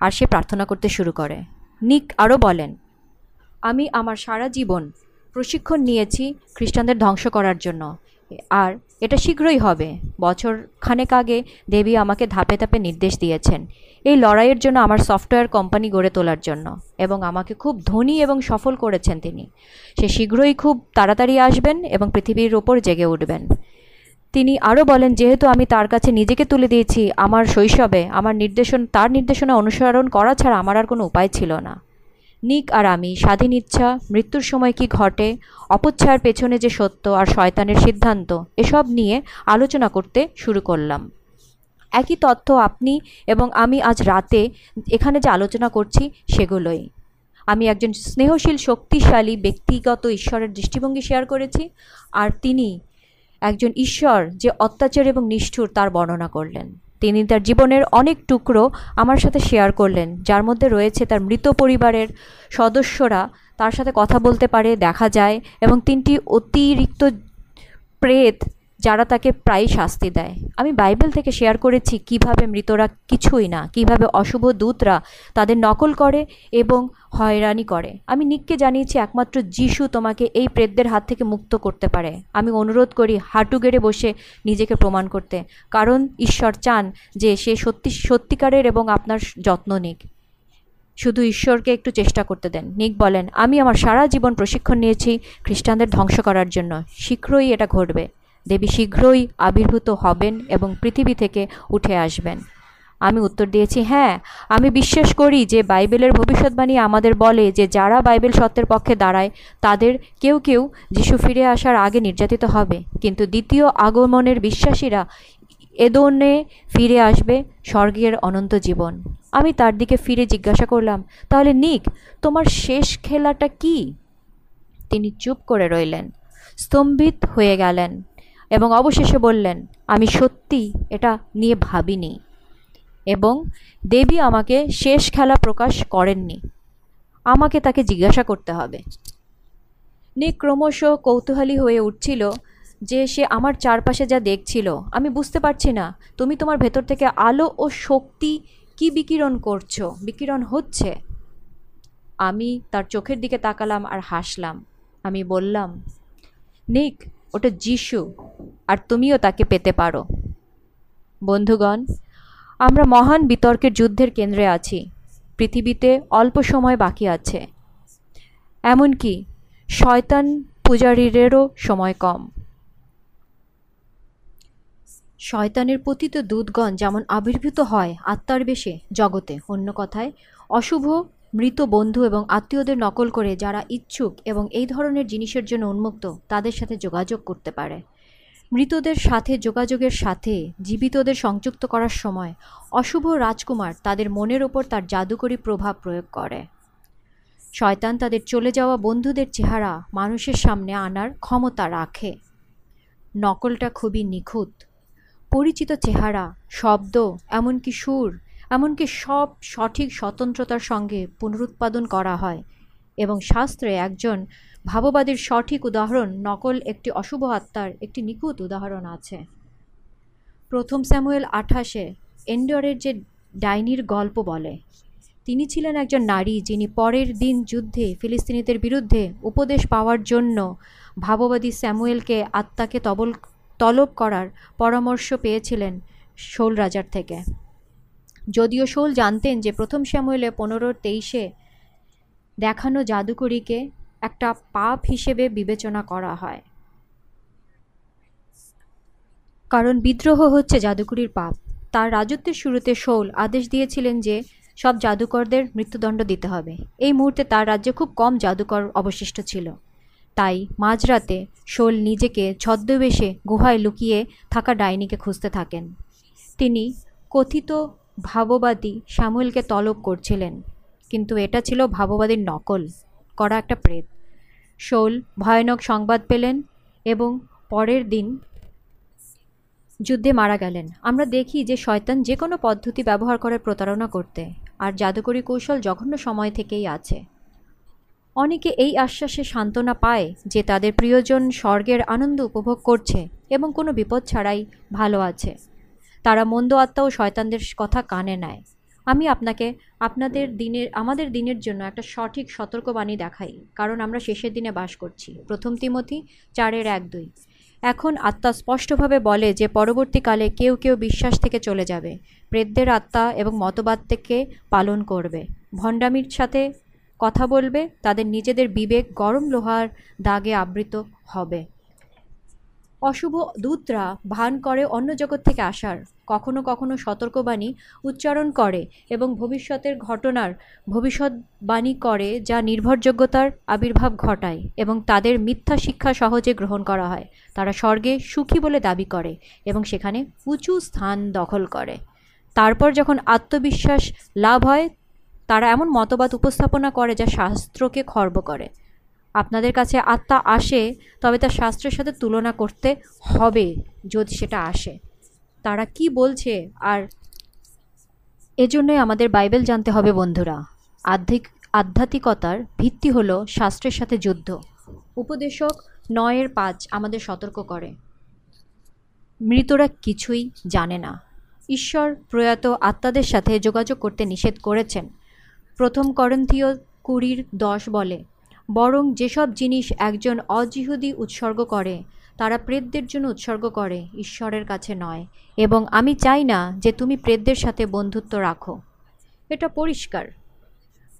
আর সে প্রার্থনা করতে শুরু করে। নিক আরও বলেন, আমি আমার সারা জীবন প্রশিক্ষণ নিয়েছি খ্রিস্টানদের ধ্বংস করার জন্য। আর এটা শীঘ্রই হবে। বছর খানেক আগে দেবী আমাকে ধাপে ধাপে নির্দেশ দিয়েছেন এই লড়াইয়ের জন্য আমার সফটওয়্যার কোম্পানি গড়ে তোলার জন্য এবং আমাকে খুব ধনী এবং সফল করেছেন তিনি। সে শীঘ্রই খুব তাড়াতাড়ি আসবেন এবং পৃথিবীর ওপর জেগে উঠবেন। তিনি আরও বলেন, যেহেতু আমি তার কাছে নিজেকে তুলে দিয়েছি, আমার শৈশবে আমার নির্দেশন, তার নির্দেশনা অনুসরণ করা ছাড়া আমার আর কোনো উপায় ছিল না। নিক আর আমি, স্বাধীন ইচ্ছা, মৃত্যুর সময় কি ঘটে অপচ্ছায়ার পেছনে যে সত্য আর শয়তানের সিদ্ধান্ত, এসব নিয়ে আলোচনা করতে শুরু করলাম। একই তথ্য আপনি এবং আমি আজ রাতে এখানে যে আলোচনা করছি সেগুলোই। আমি একজন স্নেহশীল, শক্তিশালী, ব্যক্তিগত ঈশ্বরের দৃষ্টিভঙ্গি শেয়ার করেছি আর তিনি একজন ঈশ্বর যে অত্যাচার এবং নিষ্ঠুর তার বর্ণনা করলেন। তিনি তার জীবনের অনেক টুকরো আমার সাথে শেয়ার করলেন, যার মধ্যে রয়েছে তার মৃত পরিবারের সদস্যরা তার সাথে কথা বলতে পারে, দেখা যায়, এবং তিনটি অতিরিক্ত প্রেত যারা তাকে প্রায়ই শাস্তি দেয়। আমি বাইবেল থেকে শেয়ার করেছি কীভাবে মৃতরা কিছুই না, কীভাবে অশুভ দূতরা তাদের নকল করে এবং হয়রানি করে। আমি নিককে জানিয়েছি, একমাত্র যিশু তোমাকে এই প্রেতদের হাত থেকে মুক্ত করতে পারে। আমি অনুরোধ করি, হাঁটু গেড়ে বসে নিজেকে প্রমাণ করতে, কারণ ঈশ্বর চান যে সে সত্যি, সত্যিকারের এবং আপনার যত্ন নিক। শুধু ঈশ্বরকে একটু চেষ্টা করতে দেন। নিক বলেন, আমি আমার সারা জীবন প্রশিক্ষণ নিয়েছি খ্রিস্টানদের ধ্বংস করার জন্য। শীঘ্রই এটা ঘটবে। দেবী শীঘ্রই আবির্ভূত হবেন এবং পৃথিবী থেকে উঠে আসবেন। আমি উত্তর দিয়েছি হ্যাঁ আমি বিশ্বাস করি যে বাইবেলের ভবিষ্যৎবাণী আমাদের বলে যে যারা বাইবেল সত্যের পক্ষে দাঁড়ায়, তাদের কেউ কেউ যিশু ফিরে আসার আগে নির্যাতিত হবে। কিন্তু দ্বিতীয় আগমনের বিশ্বাসীরা এদনে ফিরে আসবে স্বর্গের অনন্ত জীবন। আমি তার দিকে ফিরে জিজ্ঞাসা করলাম, তাহলে নিক, তোমার শেষ খেলাটা কি? তিনি চুপ করে রইলেন, স্তম্ভিত হয়ে গেলেন। এবং অবশেষে বললেন, আমি সত্যি এটা নিয়ে ভাবিনি এবং দেবী আমাকে শেষ খেলা প্রকাশ করেননি। আমাকে তাকে জিজ্ঞাসা করতে হবে। নিক ক্রমশ কৌতূহলী হয়ে উঠছিল যে সে আমার চারপাশে যা দেখছিল। আমি বুঝতে পারছি না, তুমি তোমার ভেতর থেকে আলো ও শক্তি কি বিকিরণ করছ? বিকিরণ হচ্ছে? আমি তার চোখের দিকে তাকালাম আর হাসলাম। আমি বললাম, নিক ওটা যিশু, আর তুমিও তাকে পেতে পারো। বন্ধুগণ, আমরা মহান বিতর্কের যুদ্ধের কেন্দ্রে আছি। পৃথিবীতে অল্প সময় বাকি আছে। এমনকি শয়তান পূজারীদেরও সময় কম। শয়তানের পতিত দূতগণ যেমন আবির্ভূত হয় আত্মার বেশে জগতে, অন্য কথায়, অশুভ মৃত বন্ধু এবং আত্মীয়দের নকল করে যারা ইচ্ছুক এবং এই ধরনের জিনিসের জন্য উন্মুক্ত, তাদের সাথে যোগাযোগ করতে পারে। মৃতদের সাথে যোগাযোগের সাথে জীবিতদের সংযুক্ত করার সময় অশুভ রাজকুমার তাদের মনের ওপর তার জাদুকরী প্রভাব প্রয়োগ করে। শয়তান তাদের চলে যাওয়া বন্ধুদের চেহারা মানুষের সামনে আনার ক্ষমতা রাখে। নকলটা খুবই নিখুঁত। পরিচিত চেহারা, শব্দ, এমনকি সুর এমনকি সব সঠিক স্বতন্ত্রতার সঙ্গে পুনরুৎপাদন করা হয় এবং শাস্ত্রে একজন ভাববাদীর সঠিক উদাহরণ নকল একটি অশুভ আত্মার একটি নিখুঁত উদাহরণ আছে। প্রথম স্যামুয়েল আঠাশে এন্ডরের যে ডাইনির গল্প বলে, তিনি ছিলেন একজন নারী যিনি পরের দিন যুদ্ধে ফিলিস্তিনিদের বিরুদ্ধে উপদেশ পাওয়ার জন্য ভাববাদী স্যামুয়েলকে আত্মাকে তবল, তলব করার পরামর্শ পেয়েছিলেন শোল রাজার থেকে। যদিও শোল জানতেন যে প্রথম শ্যামুয়েলে পনেরো তেইশে দেখানো জাদুকরীকে একটা পাপ হিসেবে বিবেচনা করা হয়। কারণ বিদ্রোহ হচ্ছে জাদুকরীর পাপ। তার রাজত্বের শুরুতে শোল আদেশ দিয়েছিলেন যে সব জাদুকরদের মৃত্যুদণ্ড দিতে হবে। এই মুহূর্তে তার রাজ্যে খুব কম জাদুকর অবশিষ্ট ছিল। তাই মাঝরাতে শোল নিজেকে ছদ্মবেশে গুহায় লুকিয়ে থাকা ডাইনিকে খুঁজতে থাকেন। তিনি কথিত ভাববাদী শ্যামুয়েলকে তলব করছিলেন। কিন্তু এটা ছিল ভাববাদীর নকল, করা একটা প্রেত। শোল ভয়ানক সংবাদ পেলেন এবং পরের দিন যুদ্ধে মারা গেলেন। আমরা দেখি যে শয়তান যে কোনো পদ্ধতি ব্যবহার করে প্রতারণা করতে, আর জাদুকরী কৌশল জঘন্য সময় থেকেই আছে। অনেকে এই আশ্বাসে সান্ত্বনা পায় যে তাদের প্রিয়জন স্বর্গের আনন্দ উপভোগ করছে এবং কোনো বিপদ ছাড়াই ভালো আছে। তারা মন্দ আত্মা ও শয়তানদের কথা কানে নেয়। আমি আপনাকে আপনাদের দিনের, আমাদের দিনের জন্য একটা সঠিক সতর্কবাণী দেখাই, কারণ আমরা শেষের দিনে বাস করছি। প্রথম তিমতি চারের এক দুই। এখন আত্মা স্পষ্টভাবে বলে যে পরবর্তীকালে কেউ কেউ বিশ্বাস থেকে চলে যাবে, প্রেতদের আত্মা এবং মতবাদ থেকে পালন করবে। ভণ্ডামির সাথে কথা বলবে, তাদের নিজেদের বিবেক গরম লোহার দাগে আবৃত হবে। অশুভ দূতরা ভান করে অন্য জগৎ থেকে আসার। কখনো কখনো সতর্কবাণী উচ্চারণ করে এবং ভবিষ্যতের ঘটনার ভবিষ্যৎবাণী করে যা নির্ভরযোগ্যতার আবির্ভাব ঘটায় এবং তাদের মিথ্যা শিক্ষা সহজে গ্রহণ করা হয়। তারা স্বর্গে সুখী বলে দাবি করে এবং সেখানে উঁচু স্থান দখল করে। তারপর যখন আত্মবিশ্বাস লাভ হয়, তারা এমন মতবাদ উপস্থাপনা করে যা শাস্ত্রকে খর্ব করে। আপনাদের কাছে আত্মা আসে, তবে তা শাস্ত্রের সাথে তুলনা করতে হবে যদি সেটা আসে। তারা কি বলছে? আর এজন্যই আমাদের বাইবেল জানতে হবে বন্ধুরা। আধ্যাত্মিক, আধ্যাত্মিকতার ভিত্তি হল শাস্ত্রের সাথে যুদ্ধ। উপদেশক নয়ের পাঁচ আমাদের সতর্ক করে। মৃতরা কিছুই জানে না। ঈশ্বর প্রয়াত আত্মাদের সাথে যোগাযোগ করতে নিষেধ করেছেন। প্রথম করন্থীয় কুড়ির দশ বলে বরং যেসব জিনিস একজন অজিহুদি উৎসর্গ করে, তারা প্রেতদের জন্য উৎসর্গ করে, ঈশ্বরের কাছে নয়। এবং আমি চাই না যে তুমি প্রেতদের সাথে বন্ধুত্ব রাখো। এটা পরিষ্কার।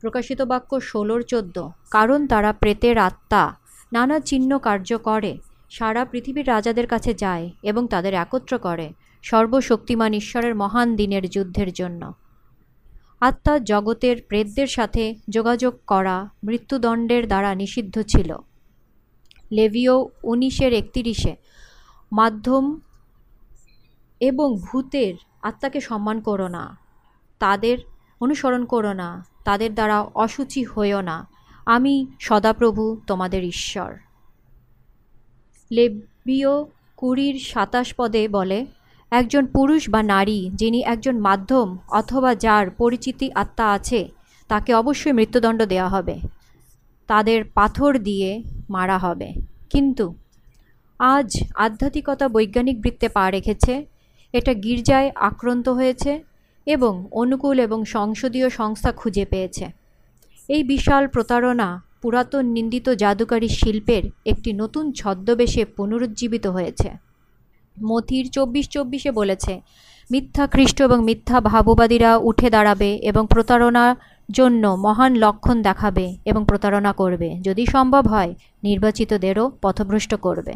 প্রকাশিত বাক্য ষোলোর চোদ্দ। কারণ তারা প্রেতের আত্মা, নানা চিহ্ন কার্য করে, সারা পৃথিবীর রাজাদের কাছে যায় এবং তাদের একত্র করে, সর্বশক্তিমান ঈশ্বরের মহান দিনের যুদ্ধের জন্য। আত্মা জগতের প্রেতদের সাথে যোগাযোগ করা মৃত্যুদণ্ডের দ্বারা নিষিদ্ধ ছিল। লেভিও উনিশের একতিরিশে মাধ্যম এবং ভূতের আত্মাকে সম্মান করো না, তাদের অনুসরণ করো না, তাদের দ্বারা অসুচি হইও না। আমি সদাপ্রভু তোমাদের ঈশ্বর। লেবিও কুড়ির সাতাশ পদে বলে একজন পুরুষ বা নারী যিনি একজন মাধ্যম অথবা যার পরিচিতি আত্মা আছে, তাকে অবশ্যই মৃত্যুদণ্ড দেওয়া হবে। তাদের পাথর দিয়ে মারা হবে। কিন্তু আজ আধ্যাত্মিকতা বৈজ্ঞানিক বৃত্তে পা রেখেছে। এটা গির্জায় আক্রান্ত হয়েছে এবং অনুকূল এবং সংসদীয় সংস্থা খুঁজে পেয়েছে। এই বিশাল প্রতারণা পুরাতন নিন্দিত জাদুকারী শিল্পের একটি নতুন ছদ্মবেশে পুনরুজ্জীবিত হয়েছে। মথির চব্বিশ চব্বিশে বলেছে, মিথ্যা খ্রিস্ট এবং মিথ্যা ভাববাদীরা উঠে দাঁড়াবে এবং প্রতারণার জন্য মহান লক্ষণ দেখাবে এবং প্রতারণা করবে। যদি সম্ভব হয়, নির্বাচিতদেরও পথভ্রষ্ট করবে।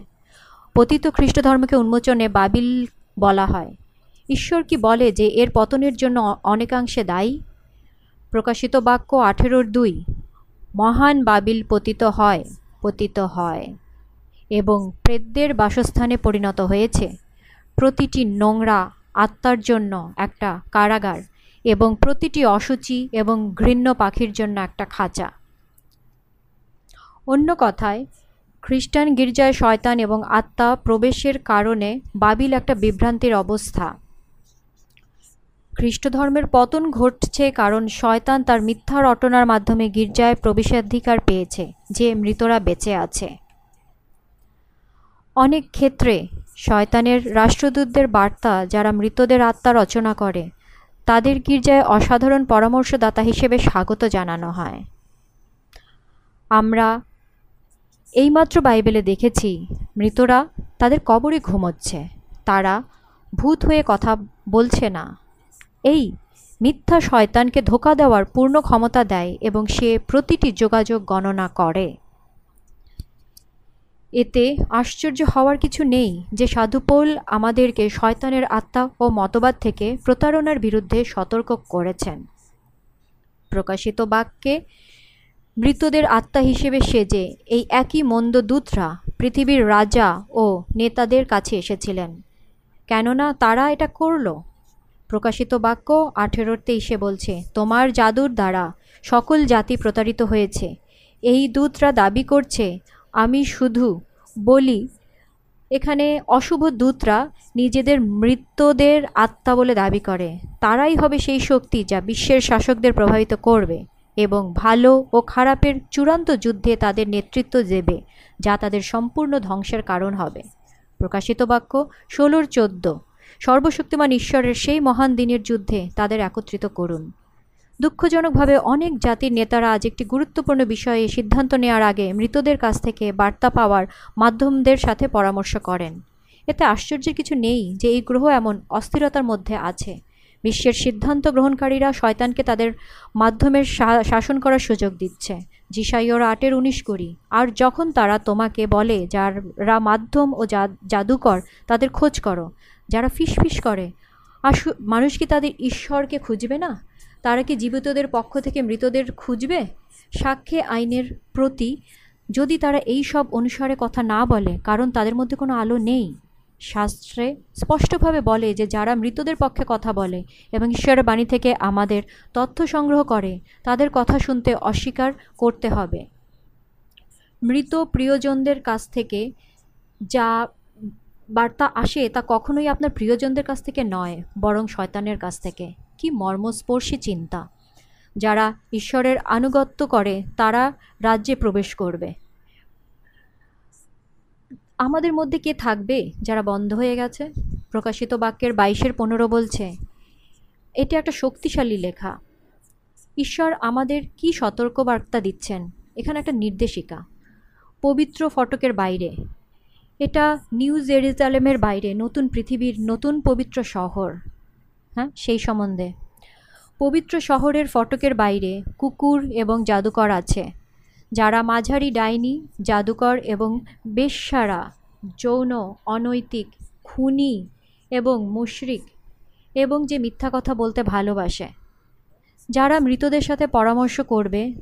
পতিত খ্রিস্ট ধর্মকে উন্মোচনে বাবিল বলা হয়। ঈশ্বর কি বলে যে এর পতনের জন্য অনেকাংশে দায়ী? প্রকাশিত বাক্য আঠেরোর দুই। মহান বাবিল পতিত হয় পতিত হয়। এবং প্রেতদের বাসস্থানে পরিণত হয়েছে। প্রতিটি নোংরা আত্মার জন্য একটা কারাগার এবং প্রতিটি অসুচি এবং ঘৃণ্য পাখির জন্য একটা খাঁচা। অন্য কথায়, খ্রিস্টান গির্জায় শয়তান এবং আত্মা প্রবেশের কারণে বাবিল একটা বিভ্রান্তির অবস্থা। খ্রিস্ট ধর্মের পতন ঘটছে কারণ শয়তান তার মিথ্যা রটনার মাধ্যমে গির্জায় প্রবেশাধিকার পেয়েছে, যে মৃতরা বেঁচে আছে। অনেক ক্ষেত্রে শয়তানের রাষ্ট্রদূতদের বার্তা যারা মৃতদের আত্মা রচনা করে, তাদের গির্জায় অসাধারণ পরামর্শদাতা হিসেবে স্বাগত জানানো হয়। আমরা এইমাত্র বাইবেলে দেখেছি, মৃতরা তাদের কবরে ঘুমোচ্ছে, তারা ভূত হয়ে কথা বলছে না। এই মিথ্যা শয়তানকে ধোকা দেওয়ার পূর্ণ ক্ষমতা দেয় এবং সে প্রতিটি যোগাযোগ গণনা করে। এতে আশ্চর্য হওয়ার কিছু নেই যে সাধুপৌল আমাদেরকে শয়তানের আত্মা ও মতবাদ থেকে প্রতারণার বিরুদ্ধে সতর্ক করেছেন। প্রকাশিত বাক্যে, মৃতদের আত্মা হিসেবে সেজে এই একই মন্দ দূতরা পৃথিবীর রাজা ও নেতাদের কাছে এসেছিলেন, কেননা তারা এটা করল। প্রকাশিত বাক্য আঠেরোর তেইশে বলছে, তোমার জাদুর দ্বারা সকল জাতি প্রতারিত হয়েছে। এই দূতরা দাবি করছে আমি শুধু বলি, এখানে অশুভ দূতরা নিজেদের মৃত্যুদের আত্মা বলে দাবি করে। তারাই হবে সেই শক্তি যা বিশ্বের শাসকদের প্রভাবিত করবে এবং ভালো ও খারাপের চূড়ান্ত যুদ্ধে তাদের নেতৃত্ব দেবে, যা তাদের সম্পূর্ণ ধ্বংসের কারণ হবে। প্রকাশিত বাক্য ষোলোর চোদ্দ। সর্বশক্তিমান ঈশ্বরের সেই মহান দিনের যুদ্ধে তাদের একত্রিত করুন। দুঃখজনকভাবে অনেক জাতির নেতারা আজ একটি গুরুত্বপূর্ণ বিষয়ে সিদ্ধান্ত নেওয়ার আগে মৃতদের কাছ থেকে বার্তা পাওয়ার মাধ্যমদের সাথে পরামর্শ করেন। এতে আশ্চর্যের কিছু নেই যে এই গ্রহ এমন অস্থিরতার মধ্যে আছে। বিশ্বের সিদ্ধান্ত গ্রহণকারীরা শয়তানকে তাদের মাধ্যমের শাসন করার সুযোগ দিচ্ছে। জিসাইয়র আটের উনিশ কুড়ি। আর যখন তারা তোমাকে বলে, যারা মাধ্যম ও জাদুকর, তাদের খোঁজ করো। যারা ফিসফিস করে, আসু, মানুষ কি তাদের ঈশ্বরকে খুঁজবে না? তারা কি জীবিতদের পক্ষ থেকে মৃতদের খুঁজবে? সাক্ষ্যে আইনের প্রতি যদি তারা এই সব অনুসারে কথা না বলে, কারণ তাদের মধ্যে কোনো আলো নেই। শাস্ত্রে স্পষ্টভাবে বলে যে, যারা মৃতদের পক্ষে কথা বলে এবং ঈশ্বরের বাণী থেকে আমাদের তথ্য সংগ্রহ করে, তাদের কথা শুনতে অস্বীকার করতে হবে। মৃত প্রিয়জনদের কাছ থেকে যা বার্তা আসে, তা কখনোই আপনার প্রিয়জনদের কাছ থেকে নয়, বরং শয়তানের কাছ থেকে। কি মর্মস্পর্শী চিন্তা। যারা ঈশ্বরের আনুগত্য করে, তারা রাজ্যে প্রবেশ করবে। আমাদের মধ্যে কে থাকবে যারা বন্ধ হয়ে গেছে? প্রকাশিত বাক্যের বাইশের পনেরো বলছে, এটা একটা শক্তিশালী লেখা। ঈশ্বর আমাদের কি সতর্কবার্তা দিচ্ছেন? এখানে একটা নির্দেশিকা। পবিত্র ফটকের বাইরে। এটা নিউ জেরুজালেমের বাইরে, নতুন পৃথিবীর নতুন পবিত্র শহর। হ্যাঁ সেই সম্বন্ধে। পবিত্র শহরের ফটকের বাইরে কুকুর এবং জাদুকর আছে। যারা মাঝারি ডাইনি, জাদুকর এবং বেশ্যারা, যৌন, অনৈতিক, খুনি এবং মুশরিক এবং যে মিথ্যা কথা বলতে ভালোবাসে। যারা মৃতদের সাথে পরামর্শ করবে,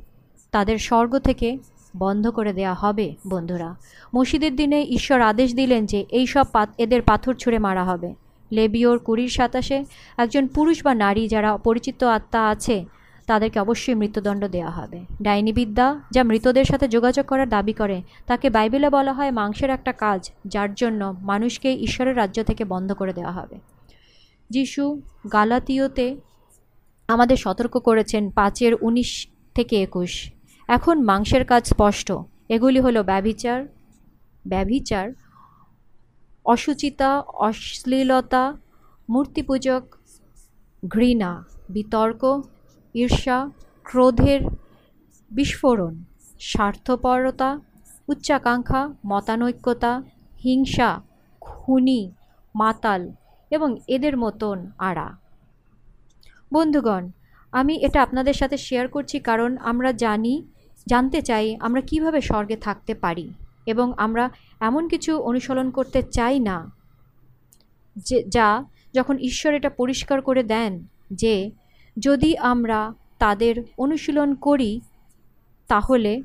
তাদের স্বর্গ থেকে বন্ধ করে দেয়া হবে, বন্ধুরা। মসজিদের দিনে ঈশ্বর আদেশ দিলেন যে এই সব এদের পাথর ছুঁড়ে মারা হবে। লেবিওর কুড়ির সাতাশে একজন পুরুষ বা নারী যারা পরিচিত আত্মা আছে, তাদেরকে অবশ্যই মৃত্যুদণ্ড দেওয়া হবে। ডাইনিবিদ্যা, যা মৃতদের সাথে যোগাযোগ করার দাবি করে, তাকে বাইবেলে বলা হয় মাংসের একটা কাজ, যার জন্য মানুষকে ঈশ্বরের রাজ্য থেকে বন্ধ করে দেওয়া হবে। যিশু গালাতীয়তে আমাদের সতর্ক করেছেন পাঁচের উনিশ থেকে একুশ। এখন মাংসের কাজ স্পষ্ট। এগুলি হলো ব্যভিচার ব্যভিচার অসুচিতা অশ্লীলতা, মূর্তিপূজক, ঘৃণা, বিতর্ক, ঈর্ষা, ক্রোধের বিস্ফোরণ, স্বার্থপরতা, উচ্চাকাঙ্ক্ষা, মতানৈক্যতা, হিংসা, খুনি, মাতাল এবং এদের মতন আড়া। বন্ধুগণ, আমি এটা আপনাদের সাথে শেয়ার করছি কারণ আমরা জানি, জানতে চাই আমরা কীভাবে স্বর্গে থাকতে পারি। এবং আমরা এমন কিছু অনুসরণ করতে চাই না, যে, যা যখন ঈশ্বর এটা পরিষ্কার করে দেন যে, যদি আমরা তাদের অনুশীলন করি, তাহলে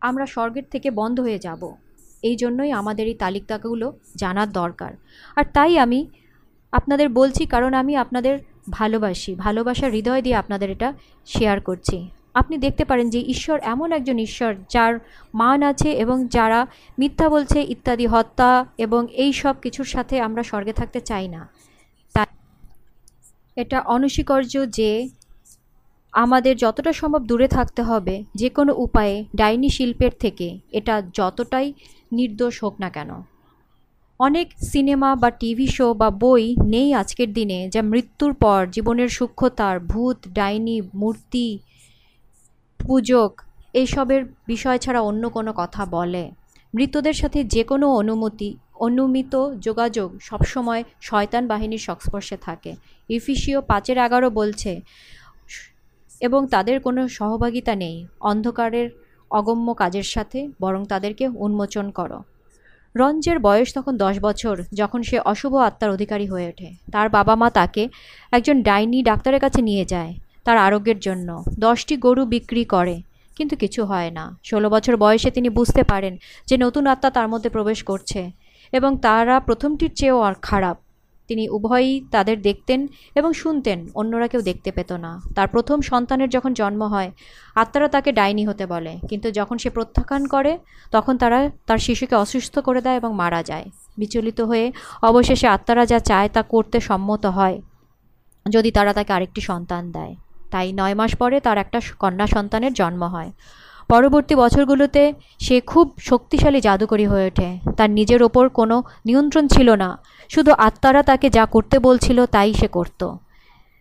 আমরা স্বর্গের থেকে বন্ধ হয়ে যাব। এই জন্যই আমাদের এই তালিকাগুলো জানার দরকার। আর তাই আমি আপনাদের বলছি, কারণ আমি আপনাদের ভালোবাসি, ভালোবাসার হৃদয় দিয়ে আপনাদের এটা শেয়ার করছি। আপনি দেখতে পারেন যে ঈশ্বর এমন একজন ঈশ্বর যার মান আছে এবং যারা মিথ্যা বলছে, ইত্যাদি, হত্যা এবং এই সব কিছুর সাথে আমরা স্বর্গে থাকতে চাই না। তাই এটা অনস্বীকার্য যে আমাদের যতটা সম্ভব দূরে থাকতে হবে যে কোনো উপায়ে ডাইনি শিল্পের থেকে। এটা যতটাই নির্দোষ হোক না কেন। অনেক সিনেমা বা টিভি শো বা বই নেই আজকের দিনে যা মৃত্যুর পর জীবনের সূক্ষ্মতার, ভূত, ডাইনি, মূর্তি পূজক, এইসবের বিষয় ছাড়া অন্য কোনো কথা বলে। মৃতদের সাথে যে কোনো অনুমতি, অনুমিত যোগাযোগ সবসময় শয়তান বাহিনীর সংস্পর্শে থাকে। ইফিসিও পাঁচের এগারো বলছে, এবং তাদের কোনো সহভাগিতা নেই। অন্ধকারের অগম্য কাজের সাথে বরং তাদেরকে উন্মোচন করো। রঞ্জের বয়স তখন দশ বছর, যখন সে অশুভ আত্মার অধিকারী হয়ে ওঠে। তার বাবা মা তাকে একজন ডাইনি ডাক্তারের কাছে নিয়ে যায়। তার আরোগ্যের জন্য। দশটি গরু বিক্রি করে, কিন্তু কিছু হয় না। ষোলো বছর বয়সে তিনি বুঝতে পারেন যে নতুন আত্মা তার মধ্যে প্রবেশ করছে এবং তারা প্রথমটির চেয়েও আর খারাপ। তিনি উভয়ই তাদের দেখতেন এবং শুনতেন, অন্যরা কেউ দেখতে পেত না। তার প্রথম সন্তানের যখন জন্ম হয়, আত্মারা তাকে ডাইনি হতে বলে, কিন্তু যখন সে প্রত্যাখ্যান করে, তখন তারা তার শিশুকে অসুস্থ করে দেয় এবং মারা যায়। বিচলিত হয়ে অবশেষে আত্মারা যা চায় তা করতে সম্মত হয়, যদি তারা তাকে আরেকটি সন্তান দেয়। তাই নয় মাস পরে তার একটা কন্যা সন্তানের জন্ম হয়। পরবর্তী বছরগুলোতে সে খুব শক্তিশালী জাদুকরী হয়ে ওঠে। তার নিজের ওপর কোনো নিয়ন্ত্রণ ছিল না। শুধু আত্মারা তাকে যা করতে বলছিল তাই সে করত।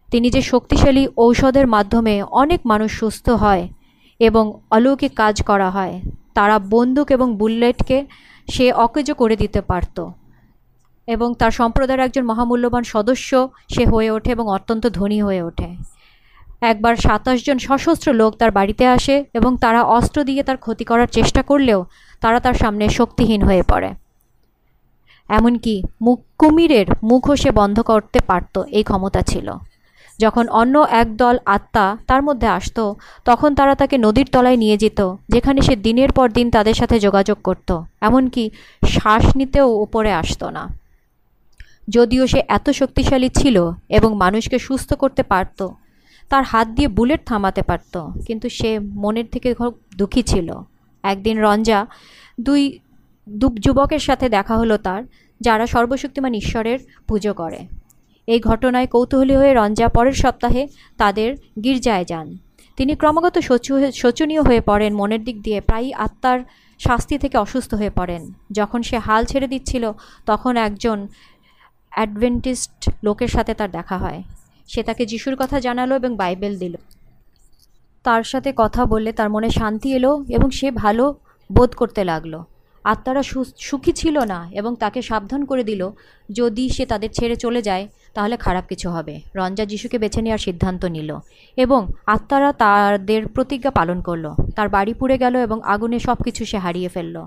তিনি যে শক্তিশালী ঔষধের মাধ্যমে অনেক মানুষ সুস্থ হয় এবং অলৌকিক কাজ করা হয়, তারা বন্দুক এবং বুলেটকে সে অকেজ করে দিতে পারত এবং তার সম্প্রদায়ের একজন মহামূল্যবান সদস্য সে হয়ে ওঠে এবং অত্যন্ত ধনী হয়ে ওঠে। একবার সাতাশ জন সশস্ত্র লোক তার বাড়িতে আসে এবং তারা অস্ত্র দিয়ে তার ক্ষতি করার চেষ্টা করলেও তারা তার সামনে শক্তিহীন হয়ে পড়ে। এমনকি মুখ কুমিরের মুখও সে বন্ধ করতে পারত, এই ক্ষমতা ছিল। যখন অন্য এক দল আত্মা তার মধ্যে আসতো, তখন তারা তাকে নদীর তলায় নিয়ে যেত, যেখানে সে দিনের পর দিন তাদের সাথে যোগাযোগ করত। এমনকি শ্বাস নিতেও উপরে আসতো না। যদিও সে এত শক্তিশালী ছিল এবং মানুষকে সুস্থ করতে পারত তার হাত দিয়ে বুলেট থামাতে পারত, কিন্তু সে মনের থেকে দুঃখী ছিল। একদিন রঞ্জা দুই যুবকের সাথে দেখা হলো তার, যারা সর্বশক্তিমান ঈশ্বরের পুজো করে। এই ঘটনায় কৌতূহলী হয়ে রঞ্জা পরের সপ্তাহে তাদের গির্জায় যান। তিনি ক্রমাগত শোচনীয় হয়ে পড়েন, মনের দিক দিয়ে প্রায়ই আত্মার শাস্তি থেকে অসুস্থ হয়ে পড়েন। যখন সে হাল ছেড়ে দিচ্ছিল, তখন একজন অ্যাডভেন্টিস্ট লোকের সাথে তার দেখা হয়। সে তাকে যিশুর কথা জানালো এবং বাইবেল দিল। তার সাথে কথা বললে তার মনে শান্তি এলো এবং সে ভালো বোধ করতে লাগল। আত্মারা সুখী ছিল না এবং তাকে সাবধান করে দিল, যদি সে তাদের ছেড়ে চলে যায়, তাহলে খারাপ কিছু হবে। রঞ্জা যিশুকে বেছে নেওয়ার সিদ্ধান্ত নিল এবং আত্মারা তাদের প্রতিজ্ঞা পালন করল। তার বাড়ি পুড়ে গেল এবং আগুনে সব কিছু সে হারিয়ে ফেলল।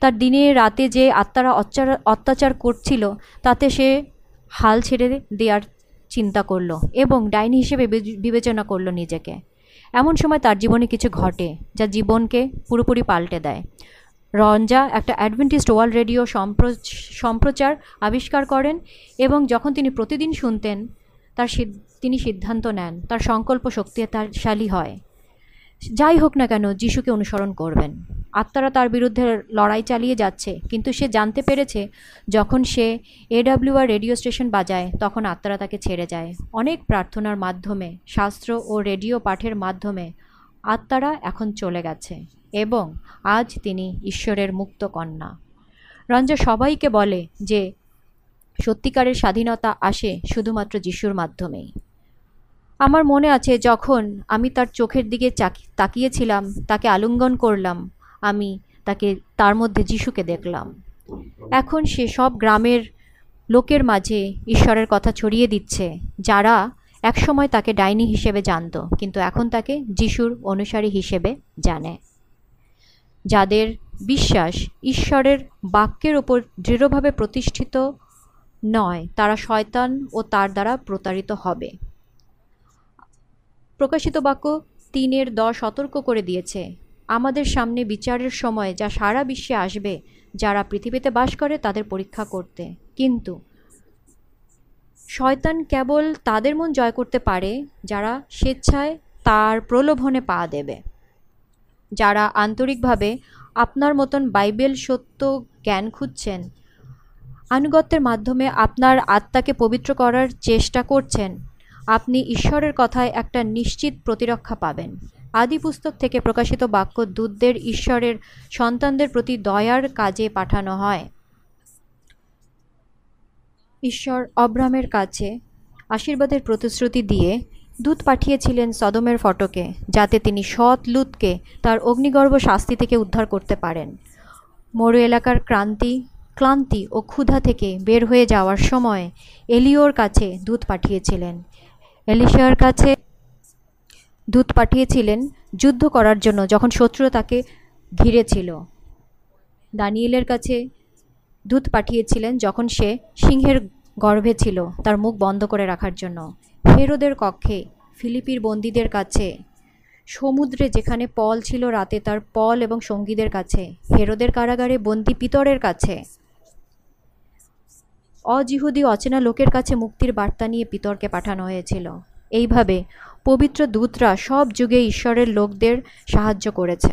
তার দিনে রাতে যে আত্মারা অত্যাচার করছিল, তাতে সে হাল ছেড়ে দেওয়ার চিন্তা করল এবং ডাইনি হিসেবে বিবেচনা করল নিজেকে। এমন সময় তার জীবনে কিছু ঘটে যা জীবনকে পুরোপুরি পাল্টে দেয়। রঞ্জা একটা অ্যাডভেন্টিস্ট ওয়ার্ল্ড রেডিও সম্প্রচার আবিষ্কার করেন এবং যখন তিনি প্রতিদিন শুনতেন, তার তিনি সিদ্ধান্ত নেন, তার সংকল্প শক্তিশালী হয়। যাই হোক না কেন, যিশুকে অনুসরণ করবেন। আত্মারা তার বিরুদ্ধে লড়াই চালিয়ে যাচ্ছে, কিন্তু সে জানতে পেরেছে, যখন সে এডাব্লিউআর রেডিও স্টেশন বাজায়, তখন আত্মারা তাকে ছেড়ে যায়। অনেক প্রার্থনার মাধ্যমে, শাস্ত্র ও রেডিও পাঠের মাধ্যমে আত্মারা এখন চলে গেছে এবং আজ তিনি ঈশ্বরের মুক্ত কন্যা। রঞ্জা সবাইকে বলে যে, সত্যিকারের স্বাধীনতা আসে শুধুমাত্র যিশুর মাধ্যমেই। আমার মনে আছে, যখন আমি তার চোখের দিকে তাকিয়েছিলাম, তাকে আলিঙ্গন করলাম, আমি তাকে তার মধ্যে যিশুকে দেখলাম। এখন সে সব গ্রামের লোকের মাঝে ঈশ্বরের কথা ছড়িয়ে দিচ্ছে, যারা একসময় তাকে ডাইনি হিসেবে জানতো, কিন্তু এখন তাকে যিশুর অনুসারী হিসেবে জানে। যাদের বিশ্বাস ঈশ্বরের বাক্যের ওপর দৃঢ়ভাবে প্রতিষ্ঠিত নয়, তারা শয়তান ও তার দ্বারা প্রতারিত হবে। প্রকাশিত বাক্য তিনের দশ সতর্ক করে দিয়েছে। আমাদের সামনে বিচারের সময় যা সারা বিশ্বে আসবে, যারা পৃথিবীতে বাস করে তাদের পরীক্ষা করতে। কিন্তু শয়তান কেবল তাদের মন জয় করতে পারে, যারা স্বেচ্ছায় তার প্রলোভনে পা দেবে। যারা আন্তরিকভাবে আপনার মতন বাইবেল সত্য জ্ঞান খুঁজছেন, আনুগত্যের মাধ্যমে আপনার আত্মাকে পবিত্র করার চেষ্টা করছেন আপনি ঈশ্বরের কথায় একটা নিশ্চিত প্রতিরক্ষা পাবেন। আদি পুস্তক থেকে প্রকাশিত বাক্য দূতদের ঈশ্বরের সন্তানদের প্রতি দয়ার কাজে পাঠানো হয়। ঈশ্বর অব্রামের কাছে আশীর্বাদের প্রতিশ্রুতি দিয়ে দূত পাঠিয়েছিলেন সদমের ফটকে, যাতে তিনি সৎ লুতকে তার অগ্নিগর্ভ শাস্তি থেকে উদ্ধার করতে পারেন। মরু এলাকার ক্রান্তি, ক্লান্তি ও ক্ষুধা থেকে বের হয়ে যাওয়ার সময় এলিওর কাছে দূত পাঠিয়েছিলেন। এলিশার কাছে দূত পাঠিয়েছিলেন যুদ্ধ করার জন্য, যখন শত্রু তাকে ঘিরেছিল। দানিয়েলের কাছে দূত পাঠিয়েছিলেন যখন সে সিংহের গর্ভে ছিল তার মুখ বন্ধ করে রাখার জন্য। হেরোদের কক্ষে, ফিলিপির বন্দীদের কাছে, সমুদ্রে যেখানে পল ছিল রাতে তার পল এবং সঙ্গীদের কাছে, হেরোদের কারাগারে বন্দি পিতরের কাছে। অজিহুদি অচেনা লোকের কাছে মুক্তির বার্তা নিয়ে পিতরকে পাঠানো হয়েছিল। এইভাবে পবিত্র দূতরা সব যুগে ঈশ্বরের লোকদের সাহায্য করেছে।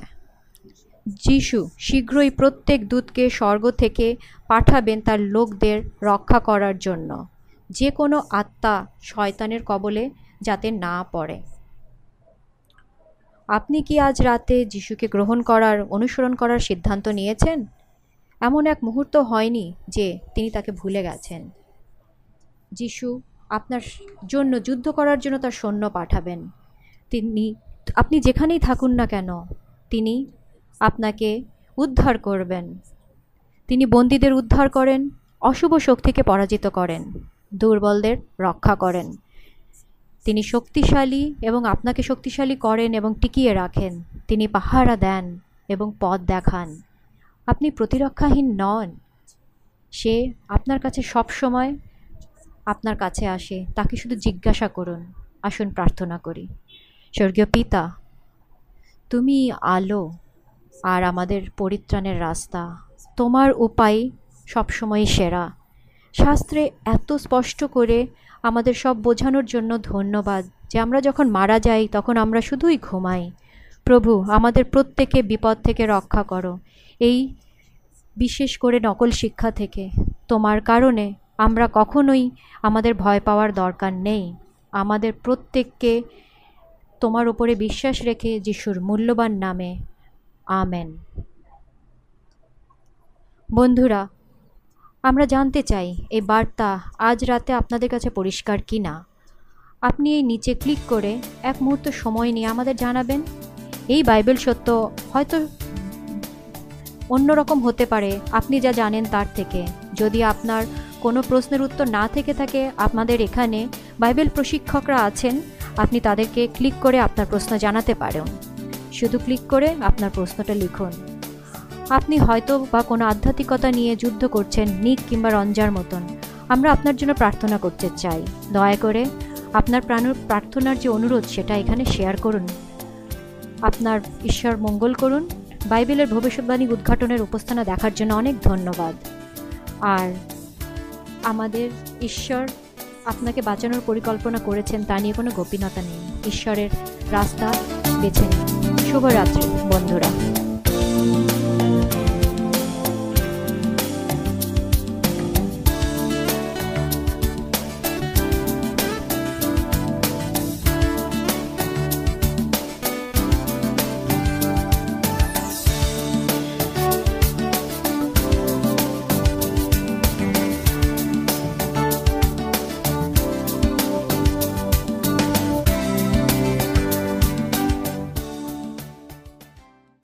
যিশু শীঘ্রই প্রত্যেক দূতকে স্বর্গ থেকে পাঠাবেন তার লোকদের রক্ষা করার জন্য। যে কোনো আত্মা শয়তানের কবলে যাতে না পড়ে। আপনি কি আজ রাতে যিশুকে গ্রহণ করার, অনুসরণ করার সিদ্ধান্ত নিয়েছেন? এমন এক মুহূর্ত হয়নি যে তিনি তাকে ভুলে গেছেন। যিশু আপনার জন্য যুদ্ধ করার জন্য তার সৈন্য পাঠাবেন। তিনি, আপনি যেখানেই থাকুন না কেন, তিনি আপনাকে উদ্ধার করবেন। তিনি বন্দীদের উদ্ধার করেন, অশুভ শক্তিকে পরাজিত করেন, দুর্বলদের রক্ষা করেন। তিনি শক্তিশালী এবং আপনাকে শক্তিশালী করেন এবং টিকিয়ে রাখেন। তিনি পাহারা দেন এবং পথ দেখান। আপনি প্রতিরক্ষাহীন নন। সে আপনার কাছে সব সময় আপনার কাছে আসে, তাকে শুধু জিজ্ঞাসা করুন। আসুন প্রার্থনা করি। স্বর্গীয় পিতা, তুমি আলো আর আমাদের পরিত্রাণের রাস্তা। তোমার উপায় সবসময় সেরা। শাস্ত্রে এত স্পষ্ট করে আমাদের সব বোঝানোর জন্য ধন্যবাদ যে আমরা যখন মারা যাই, তখন আমরা শুধুই ঘুমাই। প্রভু, আমাদের প্রত্যেকে বিপদ থেকে রক্ষা করো। এই বিশেষ করে নকল শিক্ষা থেকে। তোমার কারণে আমরা কখনোই আমাদের ভয় পাওয়ার দরকার নেই। আমাদের প্রত্যেককে তোমার ওপরে বিশ্বাস রেখে যিশুর মূল্যবান নামে। আমেন। বন্ধুরা, আমরা জানতে চাই, এই বার্তা আজ রাতে আপনাদের কাছে পরিষ্কার কি না আপনি এই নিচে ক্লিক করে এক মুহূর্ত সময় নিয়ে আমাদের জানাবেন। এই বাইবেল সত্য হয়তো অন্যরকম হতে পারে, আপনি যা জানেন তার থেকে। যদি আপনার কোনো প্রশ্নের উত্তর না থেকে থাকে, আপনাদের এখানে বাইবেল প্রশিক্ষকরা আছেন, আপনি তাদেরকে ক্লিক করে আপনার প্রশ্ন জানাতে পারেন। শুধু ক্লিক করে আপনার প্রশ্নটা লিখুন। আপনি হয়তো বা কোনো আধ্যাত্মিকতা নিয়ে যুদ্ধ করছেন, নিক কিংবা রঞ্জার মতন। আমরা আপনার জন্য প্রার্থনা করতে চাই। দয়া করে আপনার প্রাণ, প্রার্থনার যে অনুরোধ, সেটা এখানে শেয়ার করুন। আপনার ঈশ্বর মঙ্গল করুন। বাইবেলের ভবিষ্যৎবাণী উদ্ঘাটনের উপস্থানা দেখার জন্য অনেক ধন্যবাদ। আর আমাদের ঈশ্বর আপনাকে বাঁচানোর পরিকল্পনা করেছেন, তা নিয়ে কোনো গোপীনতা নেই। ঈশ্বরের রাস্তা বেছে নিন। শুভরাত্রি, বন্ধুরা।